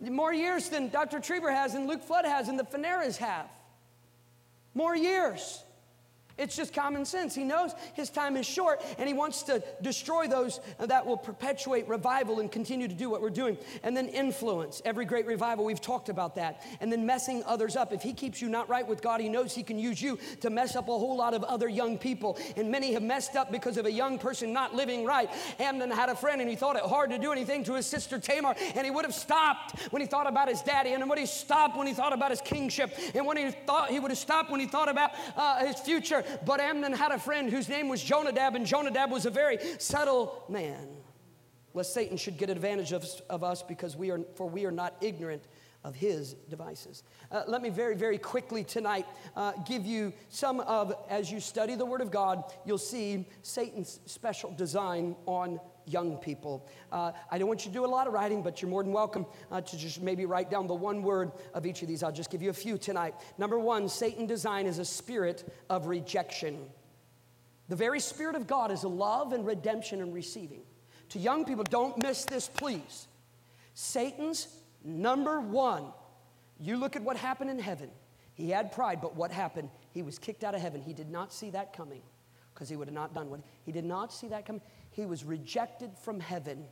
More years than Dr. Trieber has and Luke Flood has and the Faneras have. More years. It's just common sense. He knows his time is short and he wants to destroy those that will perpetuate revival and continue to do what we're doing. And then influence. Every great revival, we've talked about that. And then messing others up. If he keeps you not right with God, he knows he can use you to mess up a whole lot of other young people. And many have messed up because of a young person not living right. Amnon had a friend and he thought it hard to do anything to his sister Tamar. And he would have stopped when he thought about his daddy. And when he stopped when he thought about his kingship. And when he thought he would have stopped when he thought about uh, his future. But Amnon had a friend whose name was Jonadab, and Jonadab was a very subtle man. Lest Satan should get advantage of, of us because we are, for we are not ignorant of his devices. Uh, let me very, very quickly tonight uh, give you some of, as you study the Word of God, you'll see Satan's special design on young people. Uh, I don't want you to do a lot of writing, but you're more than welcome uh, to just maybe write down the one word of each of these. I'll just give you a few tonight. Number one, Satan design is a spirit of rejection. The very spirit of God is a love and redemption and receiving. To young people, don't miss this, please. Satan's number one, you look at what happened in heaven. He had pride, but what happened? He was kicked out of heaven. He did not see that coming because he would have not done what he did not see that coming. He was rejected from heaven.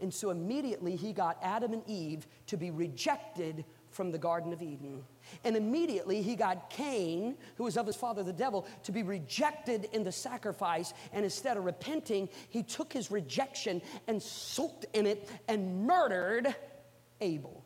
And so immediately he got Adam and Eve to be rejected from the Garden of Eden. And immediately he got Cain, who was of his father the devil, to be rejected in the sacrifice. And instead of repenting, he took his rejection and soaked in it and murdered Abel.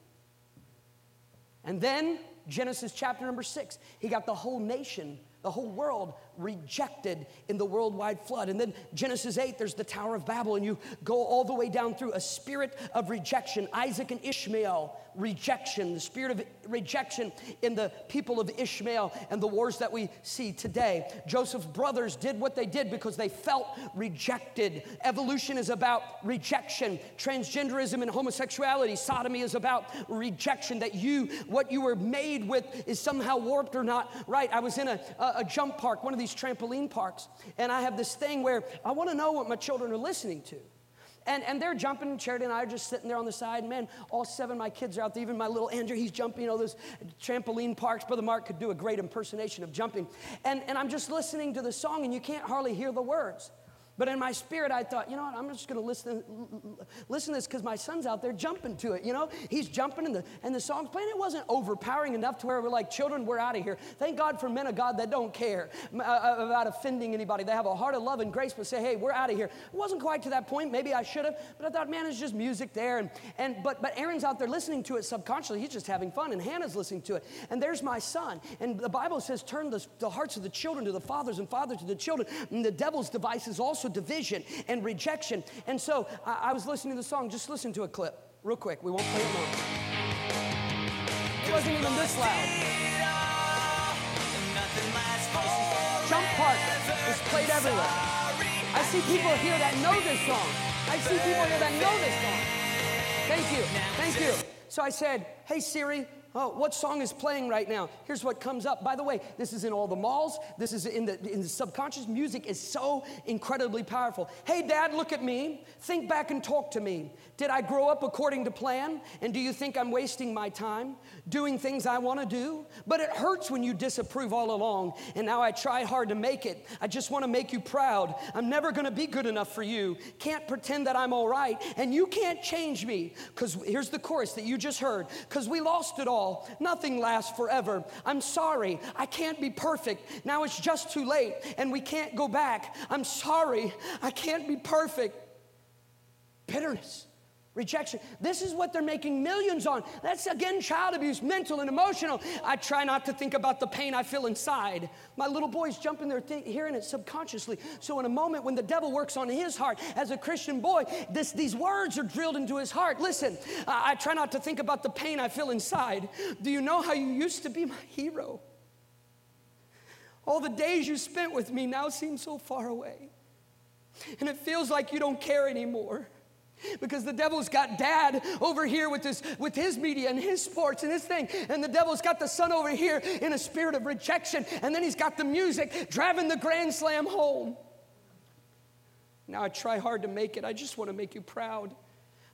And then Genesis chapter number six, he got the whole nation, the whole world rejected in the worldwide flood. And then Genesis 8, there's the Tower of Babel, and you go all the way down through a spirit of rejection. Isaac and Ishmael, rejection, the spirit of rejection in the people of Ishmael and the wars that we see today. Joseph's brothers did what they did because they felt rejected. Evolution is about rejection. Transgenderism and homosexuality, sodomy is about rejection that you, what you were made with, is somehow warped or not right. I was in a, a, a jump park, one of these trampoline parks, and I have this thing where I want to know what my children are listening to. And, and they're jumping, Charity and I are just sitting there on the side. Man, all seven of my kids are out there. Even my little Andrew, he's jumping, know, those trampoline parks. Brother Mark could do a great impersonation of jumping. And, and I'm just listening to the song, and you can't hardly hear the words. But in my spirit, I thought, you know what, I'm just gonna listen, listen to this because my son's out there jumping to it, you know? He's jumping and the, and the song's playing. It wasn't overpowering enough to where we're like, children, we're out of here. Thank God for men of God that don't care uh, uh, about offending anybody. They have a heart of love and grace, but say, hey, we're out of here. It wasn't quite to that point. Maybe I should have, but I thought, man, it's just music there. And, and but, but Aaron's out there listening to it subconsciously. He's just having fun, and Hannah's listening to it. And there's my son. And the Bible says, turn the, the hearts of the children to the fathers and fathers to the children. And the devil's device is also division and rejection. And so I, I was listening to the song, just listen to a clip real quick. We won't play it long. It wasn't even this loud. Jump Park is played everywhere. I see people here that know this song. I see people here that know this song. Thank you. Thank you. So I said, Hey Siri, Oh, what song is playing right now? Here's what comes up. By the way, this is in all the malls. This is in the, in the subconscious. Music is so incredibly powerful. Hey, Dad, look at me. Think back and talk to me. Did I grow up according to plan? And do you think I'm wasting my time doing things I want to do? But it hurts when you disapprove all along. And now I try hard to make it. I just want to make you proud. I'm never going to be good enough for you. Can't pretend that I'm all right. And you can't change me. Because here's the chorus that you just heard. Because we lost it all all. Nothing lasts forever. I'm sorry. I can't be perfect. Now it's just too late and we can't go back. I'm sorry. I can't be perfect. Bitterness. Rejection. This is what they're making millions on. That's again child abuse, mental and emotional. I try not to think about the pain I feel inside. My little boy's jumping there th- hearing it subconsciously. So, in a moment when the devil works on his heart as a Christian boy, this, these words are drilled into his heart. Listen, I, I try not to think about the pain I feel inside. Do you know how you used to be my hero? All the days you spent with me now seem so far away. And it feels like you don't care anymore. Because the devil's got dad over here with his, with his media and his sports and his thing. And the devil's got the son over here in a spirit of rejection. And then he's got the music driving the grand slam home. Now I try hard to make it. I just want to make you proud.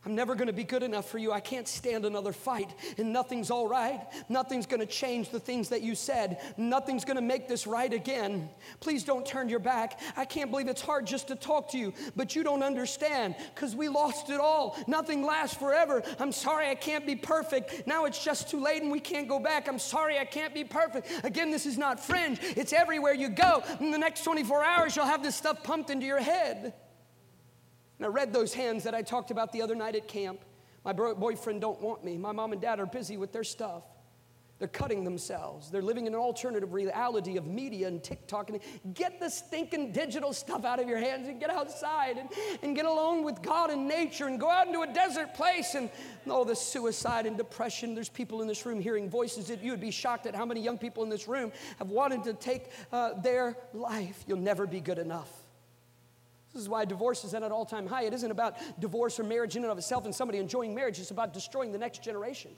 I'm never going to be good enough for you. I can't stand another fight, and nothing's all right. Nothing's going to change the things that you said. Nothing's going to make this right again. Please don't turn your back. I can't believe it's hard just to talk to you, but you don't understand because we lost it all. Nothing lasts forever. I'm sorry I can't be perfect. Now it's just too late and we can't go back. I'm sorry I can't be perfect. Again, this is not fringe, it's everywhere you go. In the next 24 hours, you'll have this stuff pumped into your head. And I read those hands that I talked about the other night at camp. My bro- boyfriend don't want me. My mom and dad are busy with their stuff. They're cutting themselves. They're living in an alternative reality of media and TikTok. And get the stinking digital stuff out of your hands and get outside and, and get alone with God and nature and go out into a desert place. And all the suicide and depression. There's people in this room hearing voices that you would be shocked at how many young people in this room have wanted to take uh, their life. You'll never be good enough. This is why divorce is at an all time high. It isn't about divorce or marriage in and of itself and somebody enjoying marriage, it's about destroying the next generation.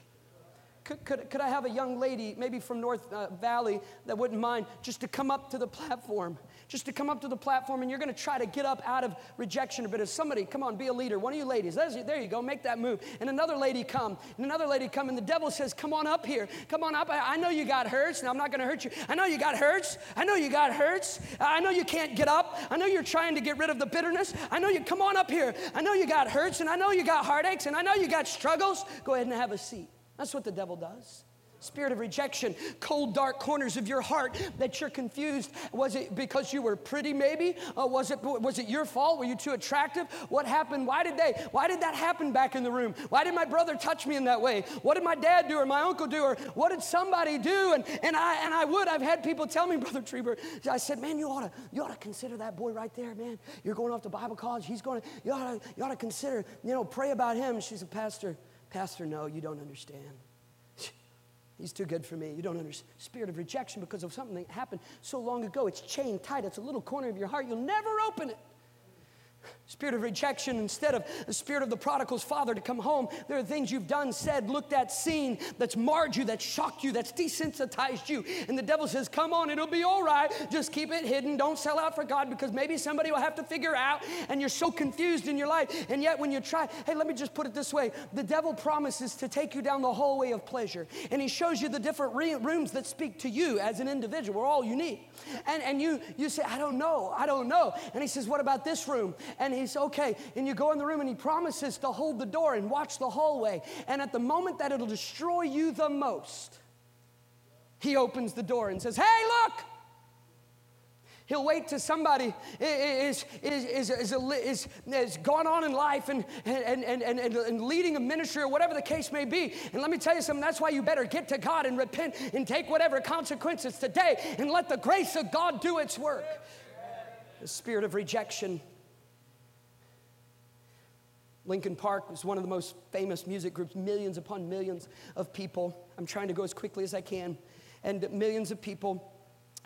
Could, could, could I have a young lady, maybe from North uh, Valley, that wouldn't mind just to come up to the platform just to come up to the platform and you're going to try to get up out of rejection a bit. If somebody, come on, be a leader. One of you ladies, there you go, make that move. And another lady come, and another lady come, and the devil says, Come on up here. Come on up. I, I know you got hurts, and I'm not going to hurt you. I know you got hurts. I know you got hurts. I know you can't get up. I know you're trying to get rid of the bitterness. I know you, come on up here. I know you got hurts, and I know you got heartaches, and I know you got struggles. Go ahead and have a seat. That's what the devil does. Spirit of rejection, cold, dark corners of your heart that you're confused. Was it because you were pretty, maybe? Uh, was, it, was it your fault? Were you too attractive? What happened? Why did they? Why did that happen back in the room? Why did my brother touch me in that way? What did my dad do or my uncle do or what did somebody do? And, and, I, and I would, I've had people tell me, Brother Trieber, I said, man, you ought, to, you ought to consider that boy right there, man. You're going off to Bible college. He's going to, you ought to, you ought to consider, you know, pray about him. She's a pastor. Pastor, no, you don't understand. He's too good for me. You don't understand. Spirit of rejection because of something that happened so long ago. It's chained tight. It's a little corner of your heart. You'll never open it. Spirit of rejection instead of the spirit of the prodigal's father to come home. There are things you've done, said, looked at, seen that's marred you, that's shocked you, that's desensitized you. And the devil says, Come on, it'll be all right. Just keep it hidden. Don't sell out for God because maybe somebody will have to figure out. And you're so confused in your life. And yet, when you try, hey, let me just put it this way the devil promises to take you down the hallway of pleasure. And he shows you the different re- rooms that speak to you as an individual. We're all unique. And, and you, you say, I don't know, I don't know. And he says, What about this room? And he's okay. And you go in the room and he promises to hold the door and watch the hallway. And at the moment that it'll destroy you the most, he opens the door and says, Hey, look! He'll wait till somebody is, is, is, is, is, is gone on in life and, and, and, and, and leading a ministry or whatever the case may be. And let me tell you something, that's why you better get to God and repent and take whatever consequences today and let the grace of God do its work. The spirit of rejection Linkin Park was one of the most famous music groups, millions upon millions of people. I'm trying to go as quickly as I can. And millions of people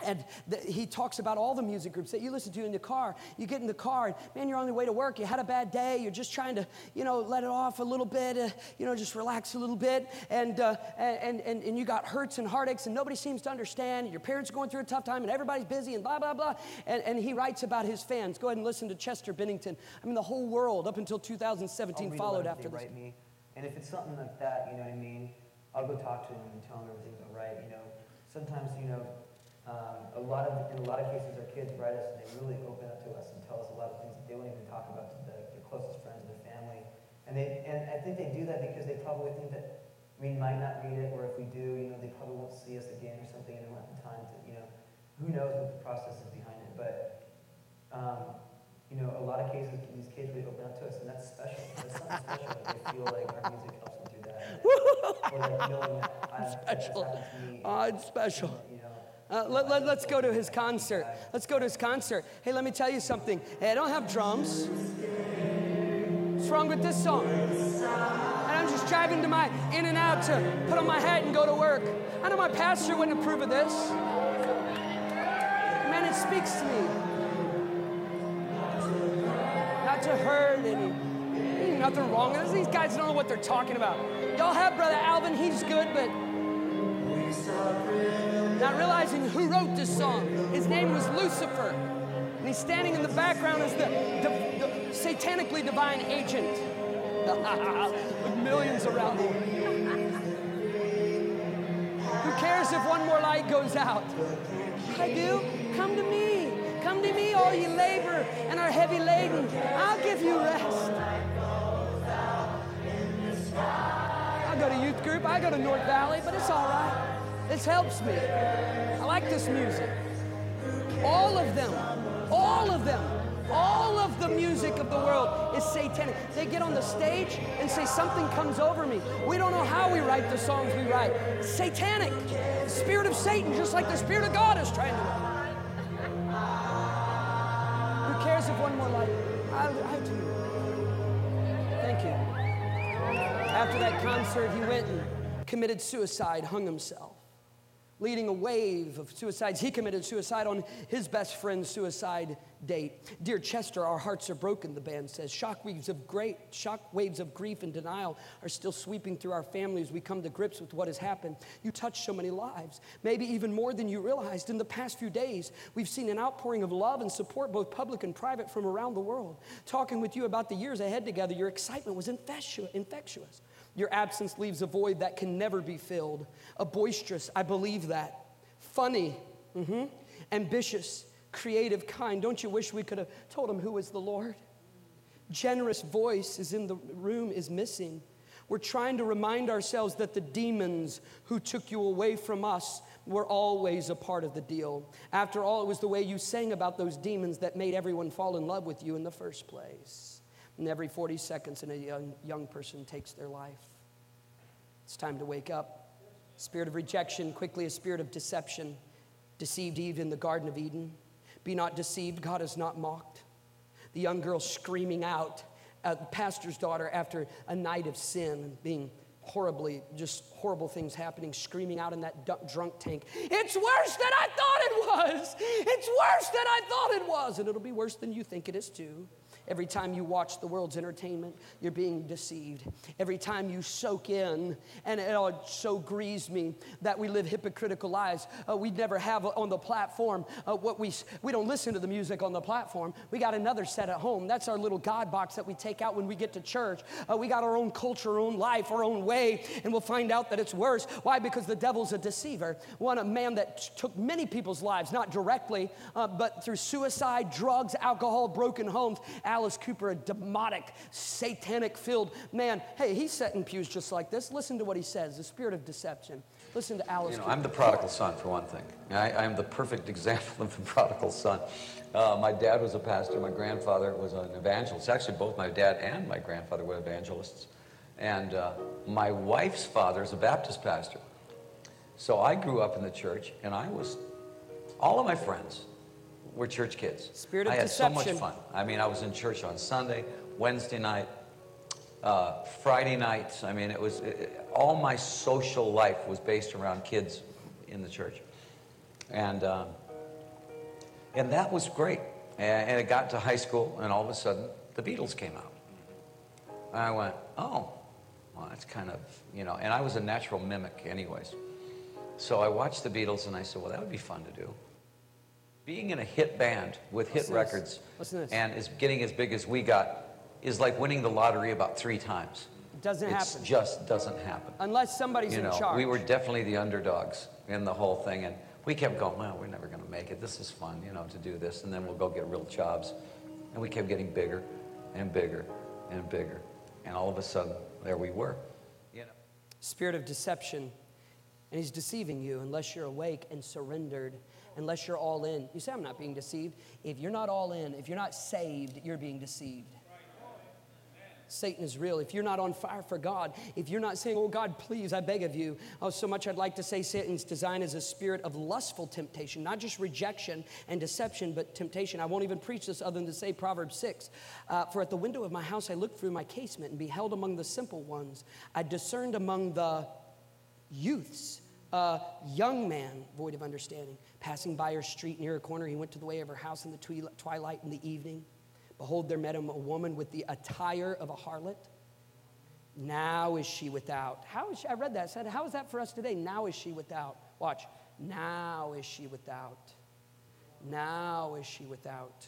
and the, he talks about all the music groups that you listen to in the car. You get in the car, and man, you're on your way to work. You had a bad day. You're just trying to, you know, let it off a little bit. Uh, you know, just relax a little bit. And, uh, and and and you got hurts and heartaches, and nobody seems to understand. Your parents are going through a tough time, and everybody's busy, and blah blah blah. And, and he writes about his fans. Go ahead and listen to Chester Bennington. I mean, the whole world up until 2017 followed after this. Me, and if it's something like that, you know what I mean. I'll go talk to him and tell him everything's all right. You know, sometimes you know um, a lot of, in a lot of cases, our kids write us and they really open up to us and tell us a lot of things that they won't even talk about to the, their closest friends or their family. And they, and I think they do that because they probably think that we might not read it, or if we do, you know, they probably won't see us again or something, and they won't have the time to, you know, who knows what the process is behind it. But, um, you know, a lot of cases, these kids really open up to us, and that's special. That's something special they feel like our music helps them through that. or like knowing that I, special. That to me. It's special. You know, uh, let, let, let's go to his concert. Let's go to his concert. Hey, let me tell you something. Hey, I don't have drums. What's wrong with this song? And I'm just driving to my in and out to put on my hat and go to work. I know my pastor wouldn't approve of this. Man, it speaks to me. Not to hurt any. Nothing wrong with this. These guys don't know what they're talking about. Y'all have Brother Alvin, he's good, but not realizing who wrote this song. His name was Lucifer. And he's standing in the background as the, the, the satanically divine agent, with millions around him. Who cares if one more light goes out? I do. Come to me. Come to me, all ye labor and are heavy laden. I'll give you rest. I go to youth group, I go to North Valley, but it's all right. This helps me. I like this music. All of them, all of them, all of the music of the world is satanic. They get on the stage and say, Something comes over me. We don't know how we write the songs we write. Satanic. The spirit of Satan, just like the spirit of God is trying to. write. Who cares if one more light? I, I do. Thank you. After that concert, he went and committed suicide, hung himself leading a wave of suicides. He committed suicide on his best friend's suicide date. Dear Chester, our hearts are broken, the band says. Shock waves of great shock waves of grief and denial are still sweeping through our families. We come to grips with what has happened. You touched so many lives, maybe even more than you realized. In the past few days, we've seen an outpouring of love and support, both public and private, from around the world. Talking with you about the years ahead together, your excitement was infectious. Your absence leaves a void that can never be filled. A boisterous, I believe that. Funny, mm-hmm. ambitious, creative, kind. Don't you wish we could have told him who is the Lord? Generous voice is in the room, is missing. We're trying to remind ourselves that the demons who took you away from us were always a part of the deal. After all, it was the way you sang about those demons that made everyone fall in love with you in the first place. And every 40 seconds, a young, young person takes their life. It's time to wake up. Spirit of rejection, quickly a spirit of deception, deceived Eve in the Garden of Eden. Be not deceived, God is not mocked. The young girl screaming out at the pastor's daughter after a night of sin, being horribly, just horrible things happening, screaming out in that drunk tank. It's worse than I thought it was. It's worse than I thought it was. And it'll be worse than you think it is, too. Every time you watch the world's entertainment, you're being deceived. Every time you soak in, and it all so grieves me that we live hypocritical lives. Uh, we never have on the platform uh, what we, we don't listen to the music on the platform. We got another set at home. That's our little God box that we take out when we get to church. Uh, we got our own culture, our own life, our own way, and we'll find out that it's worse. Why? Because the devil's a deceiver. One, a man that took many people's lives, not directly, uh, but through suicide, drugs, alcohol, broken homes Alice Cooper, a demonic, satanic filled man. Hey, he's setting pews just like this. Listen to what he says the spirit of deception. Listen to Alice. You know, Cooper. I'm the prodigal son, for one thing. I, am the perfect example of the prodigal son. Uh, my dad was a pastor. My grandfather was an evangelist. Actually, both my dad and my grandfather were evangelists. And uh, my wife's father is a Baptist pastor. So I grew up in the church, and I was, all of my friends, we're church kids. Spirit of I had deception. so much fun. I mean, I was in church on Sunday, Wednesday night, uh, Friday nights. I mean, it was it, all my social life was based around kids in the church, and um, and that was great. And, and it got to high school, and all of a sudden, the Beatles came out. And I went, oh, well, that's kind of you know. And I was a natural mimic, anyways. So I watched the Beatles, and I said, well, that would be fun to do. Being in a hit band with hit Listen records and is getting as big as we got is like winning the lottery about three times. It doesn't It's happen. just doesn't happen. Unless somebody's You in know, charge. we were definitely the underdogs in the whole thing, and we kept going. Well, we're never going to make it. This is fun, you know, to do this, and then we'll go get real jobs, and we kept getting bigger and bigger and bigger, and all of a sudden, there we were. You know. Spirit of deception. And he's deceiving you unless you're awake and surrendered, unless you're all in. You say, I'm not being deceived. If you're not all in, if you're not saved, you're being deceived. Satan is real. If you're not on fire for God, if you're not saying, Oh God, please, I beg of you. Oh, so much I'd like to say Satan's design is a spirit of lustful temptation, not just rejection and deception, but temptation. I won't even preach this other than to say Proverbs 6. Uh, for at the window of my house I looked through my casement and beheld among the simple ones. I discerned among the youths a young man void of understanding. Passing by her street near a corner, he went to the way of her house in the twi- twilight in the evening. Behold, there met him a woman with the attire of a harlot. Now is she without. How is she? I read that. Said, how is that for us today? Now is she without. Watch. Now is she without. Now is she without.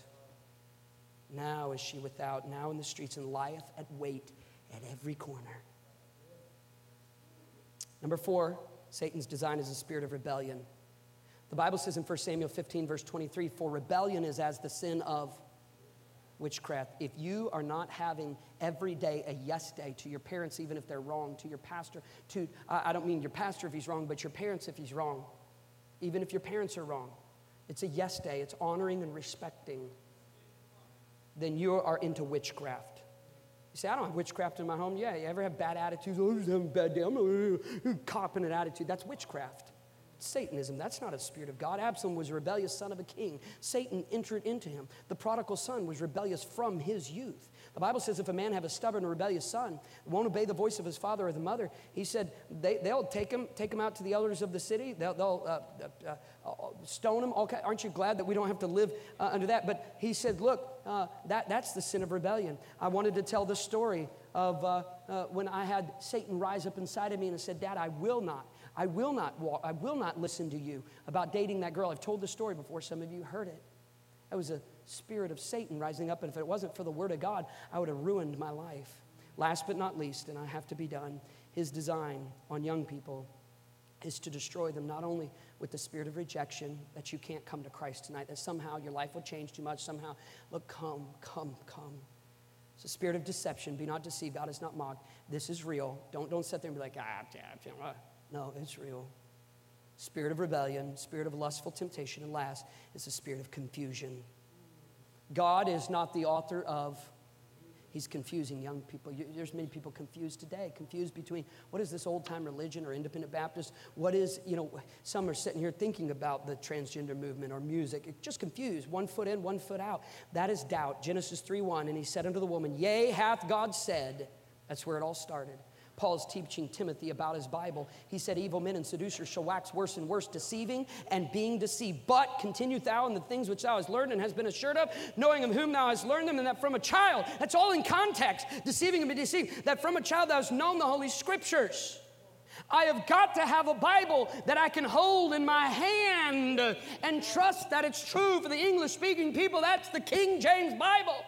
Now is she without. Now in the streets and lieth at wait at every corner. Number four, Satan's design is a spirit of rebellion. The Bible says in 1 Samuel 15, verse 23, for rebellion is as the sin of witchcraft. If you are not having every day a yes day to your parents, even if they're wrong, to your pastor, to, I don't mean your pastor if he's wrong, but your parents if he's wrong, even if your parents are wrong, it's a yes day, it's honoring and respecting, then you are into witchcraft. You say, I don't have witchcraft in my home. Yeah, you ever have bad attitudes? Oh, I'm having a bad day. I'm a uh, uh, copping an attitude. That's witchcraft. Satanism. That's not a spirit of God. Absalom was a rebellious son of a king. Satan entered into him. The prodigal son was rebellious from his youth. The Bible says if a man have a stubborn and rebellious son, won't obey the voice of his father or the mother, he said they, they'll take him, take him out to the elders of the city. They'll, they'll uh, uh, uh, stone him. Okay, aren't you glad that we don't have to live uh, under that? But he said, look, uh, that, that's the sin of rebellion. I wanted to tell the story of uh, when I had Satan rise up inside of me and said, Dad, I will not I will not walk, I will not listen to you about dating that girl. I've told the story before, some of you heard it. That was a spirit of Satan rising up, and if it wasn't for the word of God, I would have ruined my life. Last but not least, and I have to be done, his design on young people is to destroy them not only with the spirit of rejection that you can't come to Christ tonight, that somehow your life will change too much, somehow, look, come, come, come. It's a spirit of deception. Be not deceived. God is not mocked. This is real. Don't, don't sit there and be like, ah, yeah. No, it's real. Spirit of rebellion, spirit of lustful temptation, and last is the spirit of confusion. God is not the author of He's confusing young people. There's many people confused today, confused between what is this old time religion or independent Baptist? What is, you know, some are sitting here thinking about the transgender movement or music. Just confused, one foot in, one foot out. That is doubt. Genesis 3 1. And he said unto the woman, Yea, hath God said. That's where it all started. Paul's teaching Timothy about his Bible. He said, Evil men and seducers shall wax worse and worse, deceiving and being deceived. But continue thou in the things which thou hast learned and hast been assured of, knowing of whom thou hast learned them, and that from a child, that's all in context, deceiving and being deceived, that from a child thou hast known the Holy Scriptures. I have got to have a Bible that I can hold in my hand and trust that it's true for the English speaking people. That's the King James Bible.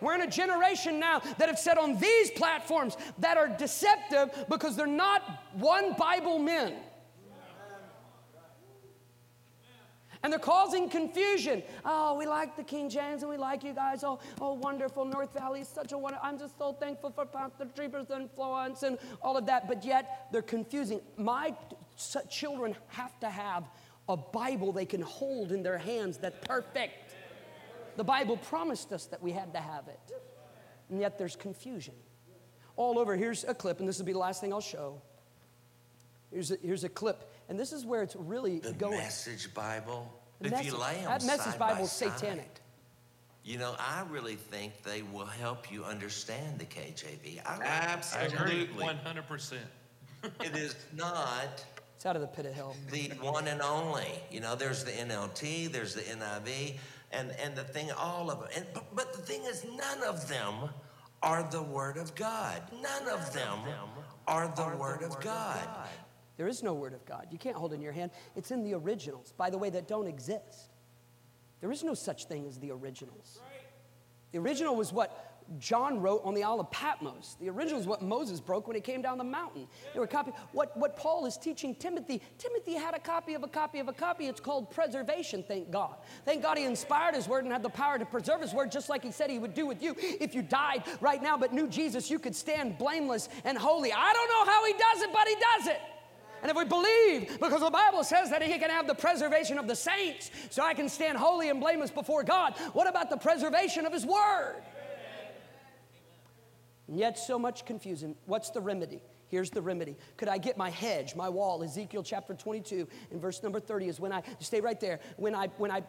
We're in a generation now that have said on these platforms that are deceptive because they're not one Bible men. And they're causing confusion. Oh, we like the King James and we like you guys. Oh, oh, wonderful. North Valley is such a wonderful. I'm just so thankful for Pastor Trieber's influence and all of that. But yet they're confusing. My children have to have a Bible they can hold in their hands that's perfect. The Bible promised us that we had to have it. And yet there's confusion. All over, here's a clip, and this will be the last thing I'll show. Here's a, here's a clip, and this is where it's really the going. Message Bible. The if message, you lay them that message Bible is side, satanic. You know, I really think they will help you understand the KJV. I Absolutely, one hundred percent. It is not. It's out of the pit of hell. The one and only. You know, there's the NLT, there's the NIV and, and the thing, all of them. And, but, but the thing is, none of them are the Word of God. None of them are the Word of God. There is no Word of God. You can't hold it in your hand. It's in the originals, by the way, that don't exist. There is no such thing as the originals. The original was what John wrote on the Isle of Patmos. The original is what Moses broke when he came down the mountain. There were copy. What, what Paul is teaching Timothy, Timothy had a copy of a copy of a copy. It's called preservation, thank God. Thank God he inspired his word and had the power to preserve his word just like he said he would do with you. If you died right now but knew Jesus, you could stand blameless and holy. I don't know how he does it, but he does it. And if we believe, because the Bible says that He can have the preservation of the saints, so I can stand holy and blameless before God, what about the preservation of His Word? And yet, so much confusion. What's the remedy? Here's the remedy. Could I get my hedge, my wall? Ezekiel chapter 22 and verse number 30 is when I stay right there. When I when I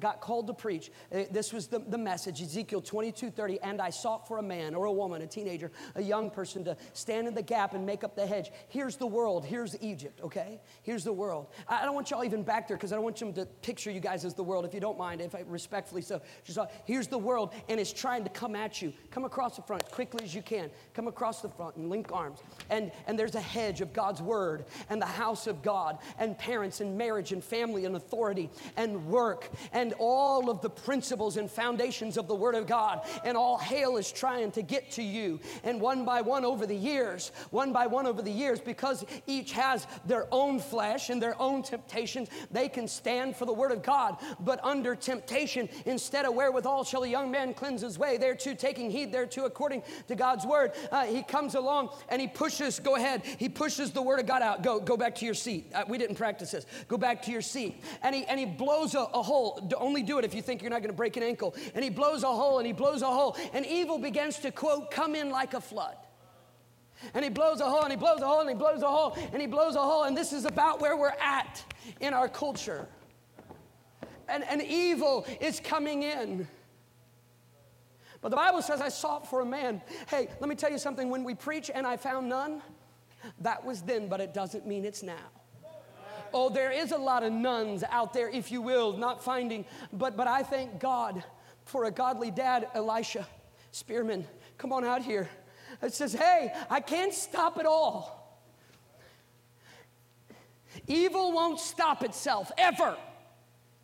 got called to preach. Uh, this was the, the message, Ezekiel 22 30. And I sought for a man or a woman, a teenager, a young person to stand in the gap and make up the hedge. Here's the world. Here's Egypt, okay? Here's the world. I don't want y'all even back there because I don't want them to picture you guys as the world, if you don't mind, if I respectfully so. Just, uh, here's the world, and it's trying to come at you. Come across the front quickly as you can. Come across the front and link arms. And, and there's a hedge of God's word and the house of God and parents and marriage and family and authority and work and all of the principles and foundations of the Word of God, and all hail is trying to get to you. And one by one over the years, one by one over the years, because each has their own flesh and their own temptations, they can stand for the Word of God. But under temptation, instead of wherewithal shall a young man cleanse his way, thereto taking heed thereto according to God's Word, uh, he comes along and he pushes, go ahead, he pushes the Word of God out. Go, go back to your seat. Uh, we didn't practice this. Go back to your seat. And he, and he blows a, a hole. Only do it if you think you're not going to break an ankle. And he blows a hole and he blows a hole. And evil begins to, quote, come in like a flood. And he blows a hole and he blows a hole and he blows a hole and he blows a hole. And this is about where we're at in our culture. And, and evil is coming in. But the Bible says, I sought for a man. Hey, let me tell you something. When we preach and I found none, that was then, but it doesn't mean it's now. Oh, there is a lot of nuns out there, if you will, not finding, but, but I thank God for a godly dad, Elisha Spearman. Come on out here. It says, Hey, I can't stop it all. Evil won't stop itself ever.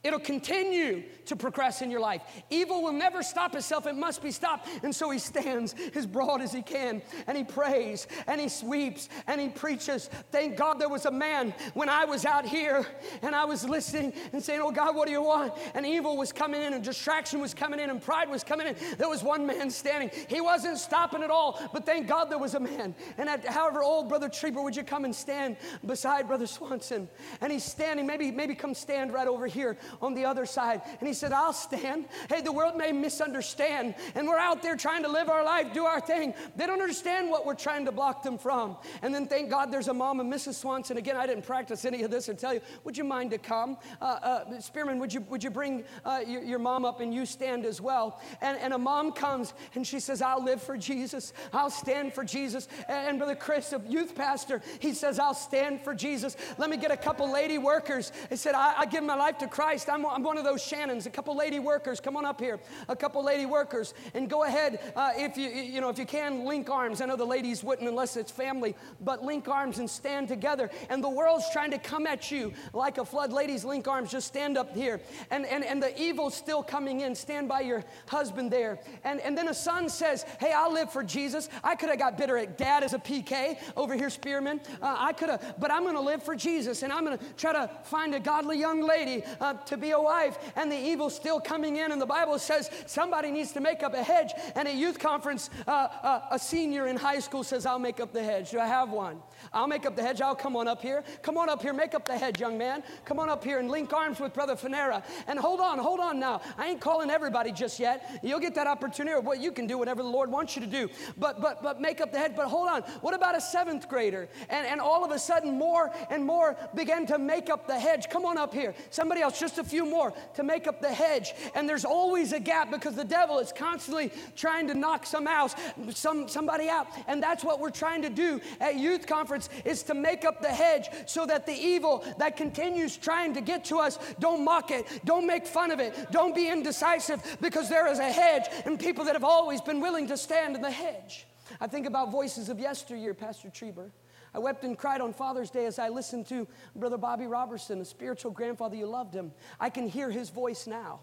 It'll continue to progress in your life. Evil will never stop itself, it must be stopped. And so he stands as broad as he can and he prays and he sweeps and he preaches. Thank God there was a man when I was out here and I was listening and saying, Oh God, what do you want? And evil was coming in and distraction was coming in and pride was coming in. There was one man standing. He wasn't stopping at all, but thank God there was a man. And at, however old, Brother Trieber, would you come and stand beside Brother Swanson? And he's standing, maybe, maybe come stand right over here on the other side. And he said, I'll stand. Hey, the world may misunderstand, and we're out there trying to live our life, do our thing. They don't understand what we're trying to block them from. And then thank God there's a mom and Mrs. Swanson. Again, I didn't practice any of this or tell you, would you mind to come? Uh, uh, Spearman, would you, would you bring uh, your, your, mom up and you stand as well? And, and a mom comes and she says, I'll live for Jesus. I'll stand for Jesus. And, and Brother Chris, a youth pastor, he says, I'll stand for Jesus. Let me get a couple lady workers. He said, I, I give my life to Christ. I'm, I'm one of those Shannons. A couple lady workers, come on up here. A couple lady workers, and go ahead uh, if you you know if you can link arms. I know the ladies wouldn't unless it's family, but link arms and stand together. And the world's trying to come at you like a flood. Ladies, link arms. Just stand up here. And and and the evil's still coming in. Stand by your husband there. And and then a son says, "Hey, I'll live for Jesus. I could have got bitter at dad as a PK over here, Spearman. Uh, I could have, but I'm going to live for Jesus, and I'm going to try to find a godly young lady uh, to be a wife, and the still coming in. And the Bible says somebody needs to make up a hedge. And at youth conference, uh, uh, a senior in high school says, I'll make up the hedge. Do I have one? I'll make up the hedge. I'll come on up here. Come on up here, make up the hedge, young man. Come on up here and link arms with Brother Fanera. And hold on, hold on now. I ain't calling everybody just yet. You'll get that opportunity. Well, you can do whatever the Lord wants you to do. But but but make up the hedge. But hold on. What about a seventh grader? And and all of a sudden more and more began to make up the hedge. Come on up here. Somebody else, just a few more to make up the hedge. And there's always a gap because the devil is constantly trying to knock some out, some somebody out. And that's what we're trying to do at youth conference is to make up the hedge so that the evil that continues trying to get to us don't mock it, don't make fun of it, don't be indecisive because there is a hedge and people that have always been willing to stand in the hedge. I think about voices of yesteryear, Pastor Trieber. I wept and cried on Father's Day as I listened to Brother Bobby Robertson, a spiritual grandfather. You loved him. I can hear his voice now.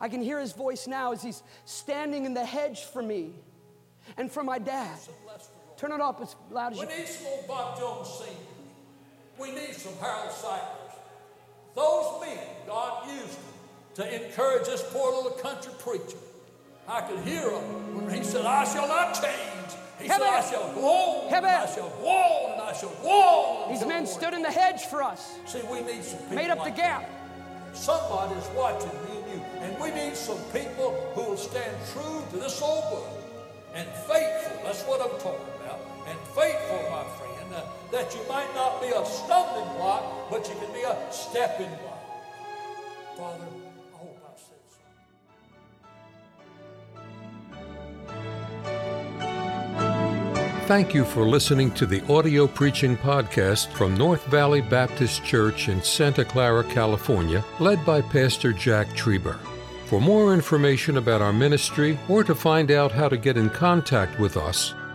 I can hear his voice now as he's standing in the hedge for me and for my dad. Turn it up as loud as we you can. We need some old Bob Jones singers. We need some Harold Sightlers. Those men, God used them to encourage this poor little country preacher. I could hear him when he said, I shall not change. He said, I shall go on, I shall go on, and I shall go on. These men stood in the hedge for us. See, we need some people Made up like the gap. That. Somebody's watching me and you, and we need some people who will stand true to this old book and faithful. That's what I'm talking about. And faithful, my friend, uh, that you might not be a stumbling block, but you can be a stepping block. Father, I hope I said so. Thank you for listening to the audio preaching podcast from North Valley Baptist Church in Santa Clara, California, led by Pastor Jack Trieber. For more information about our ministry or to find out how to get in contact with us,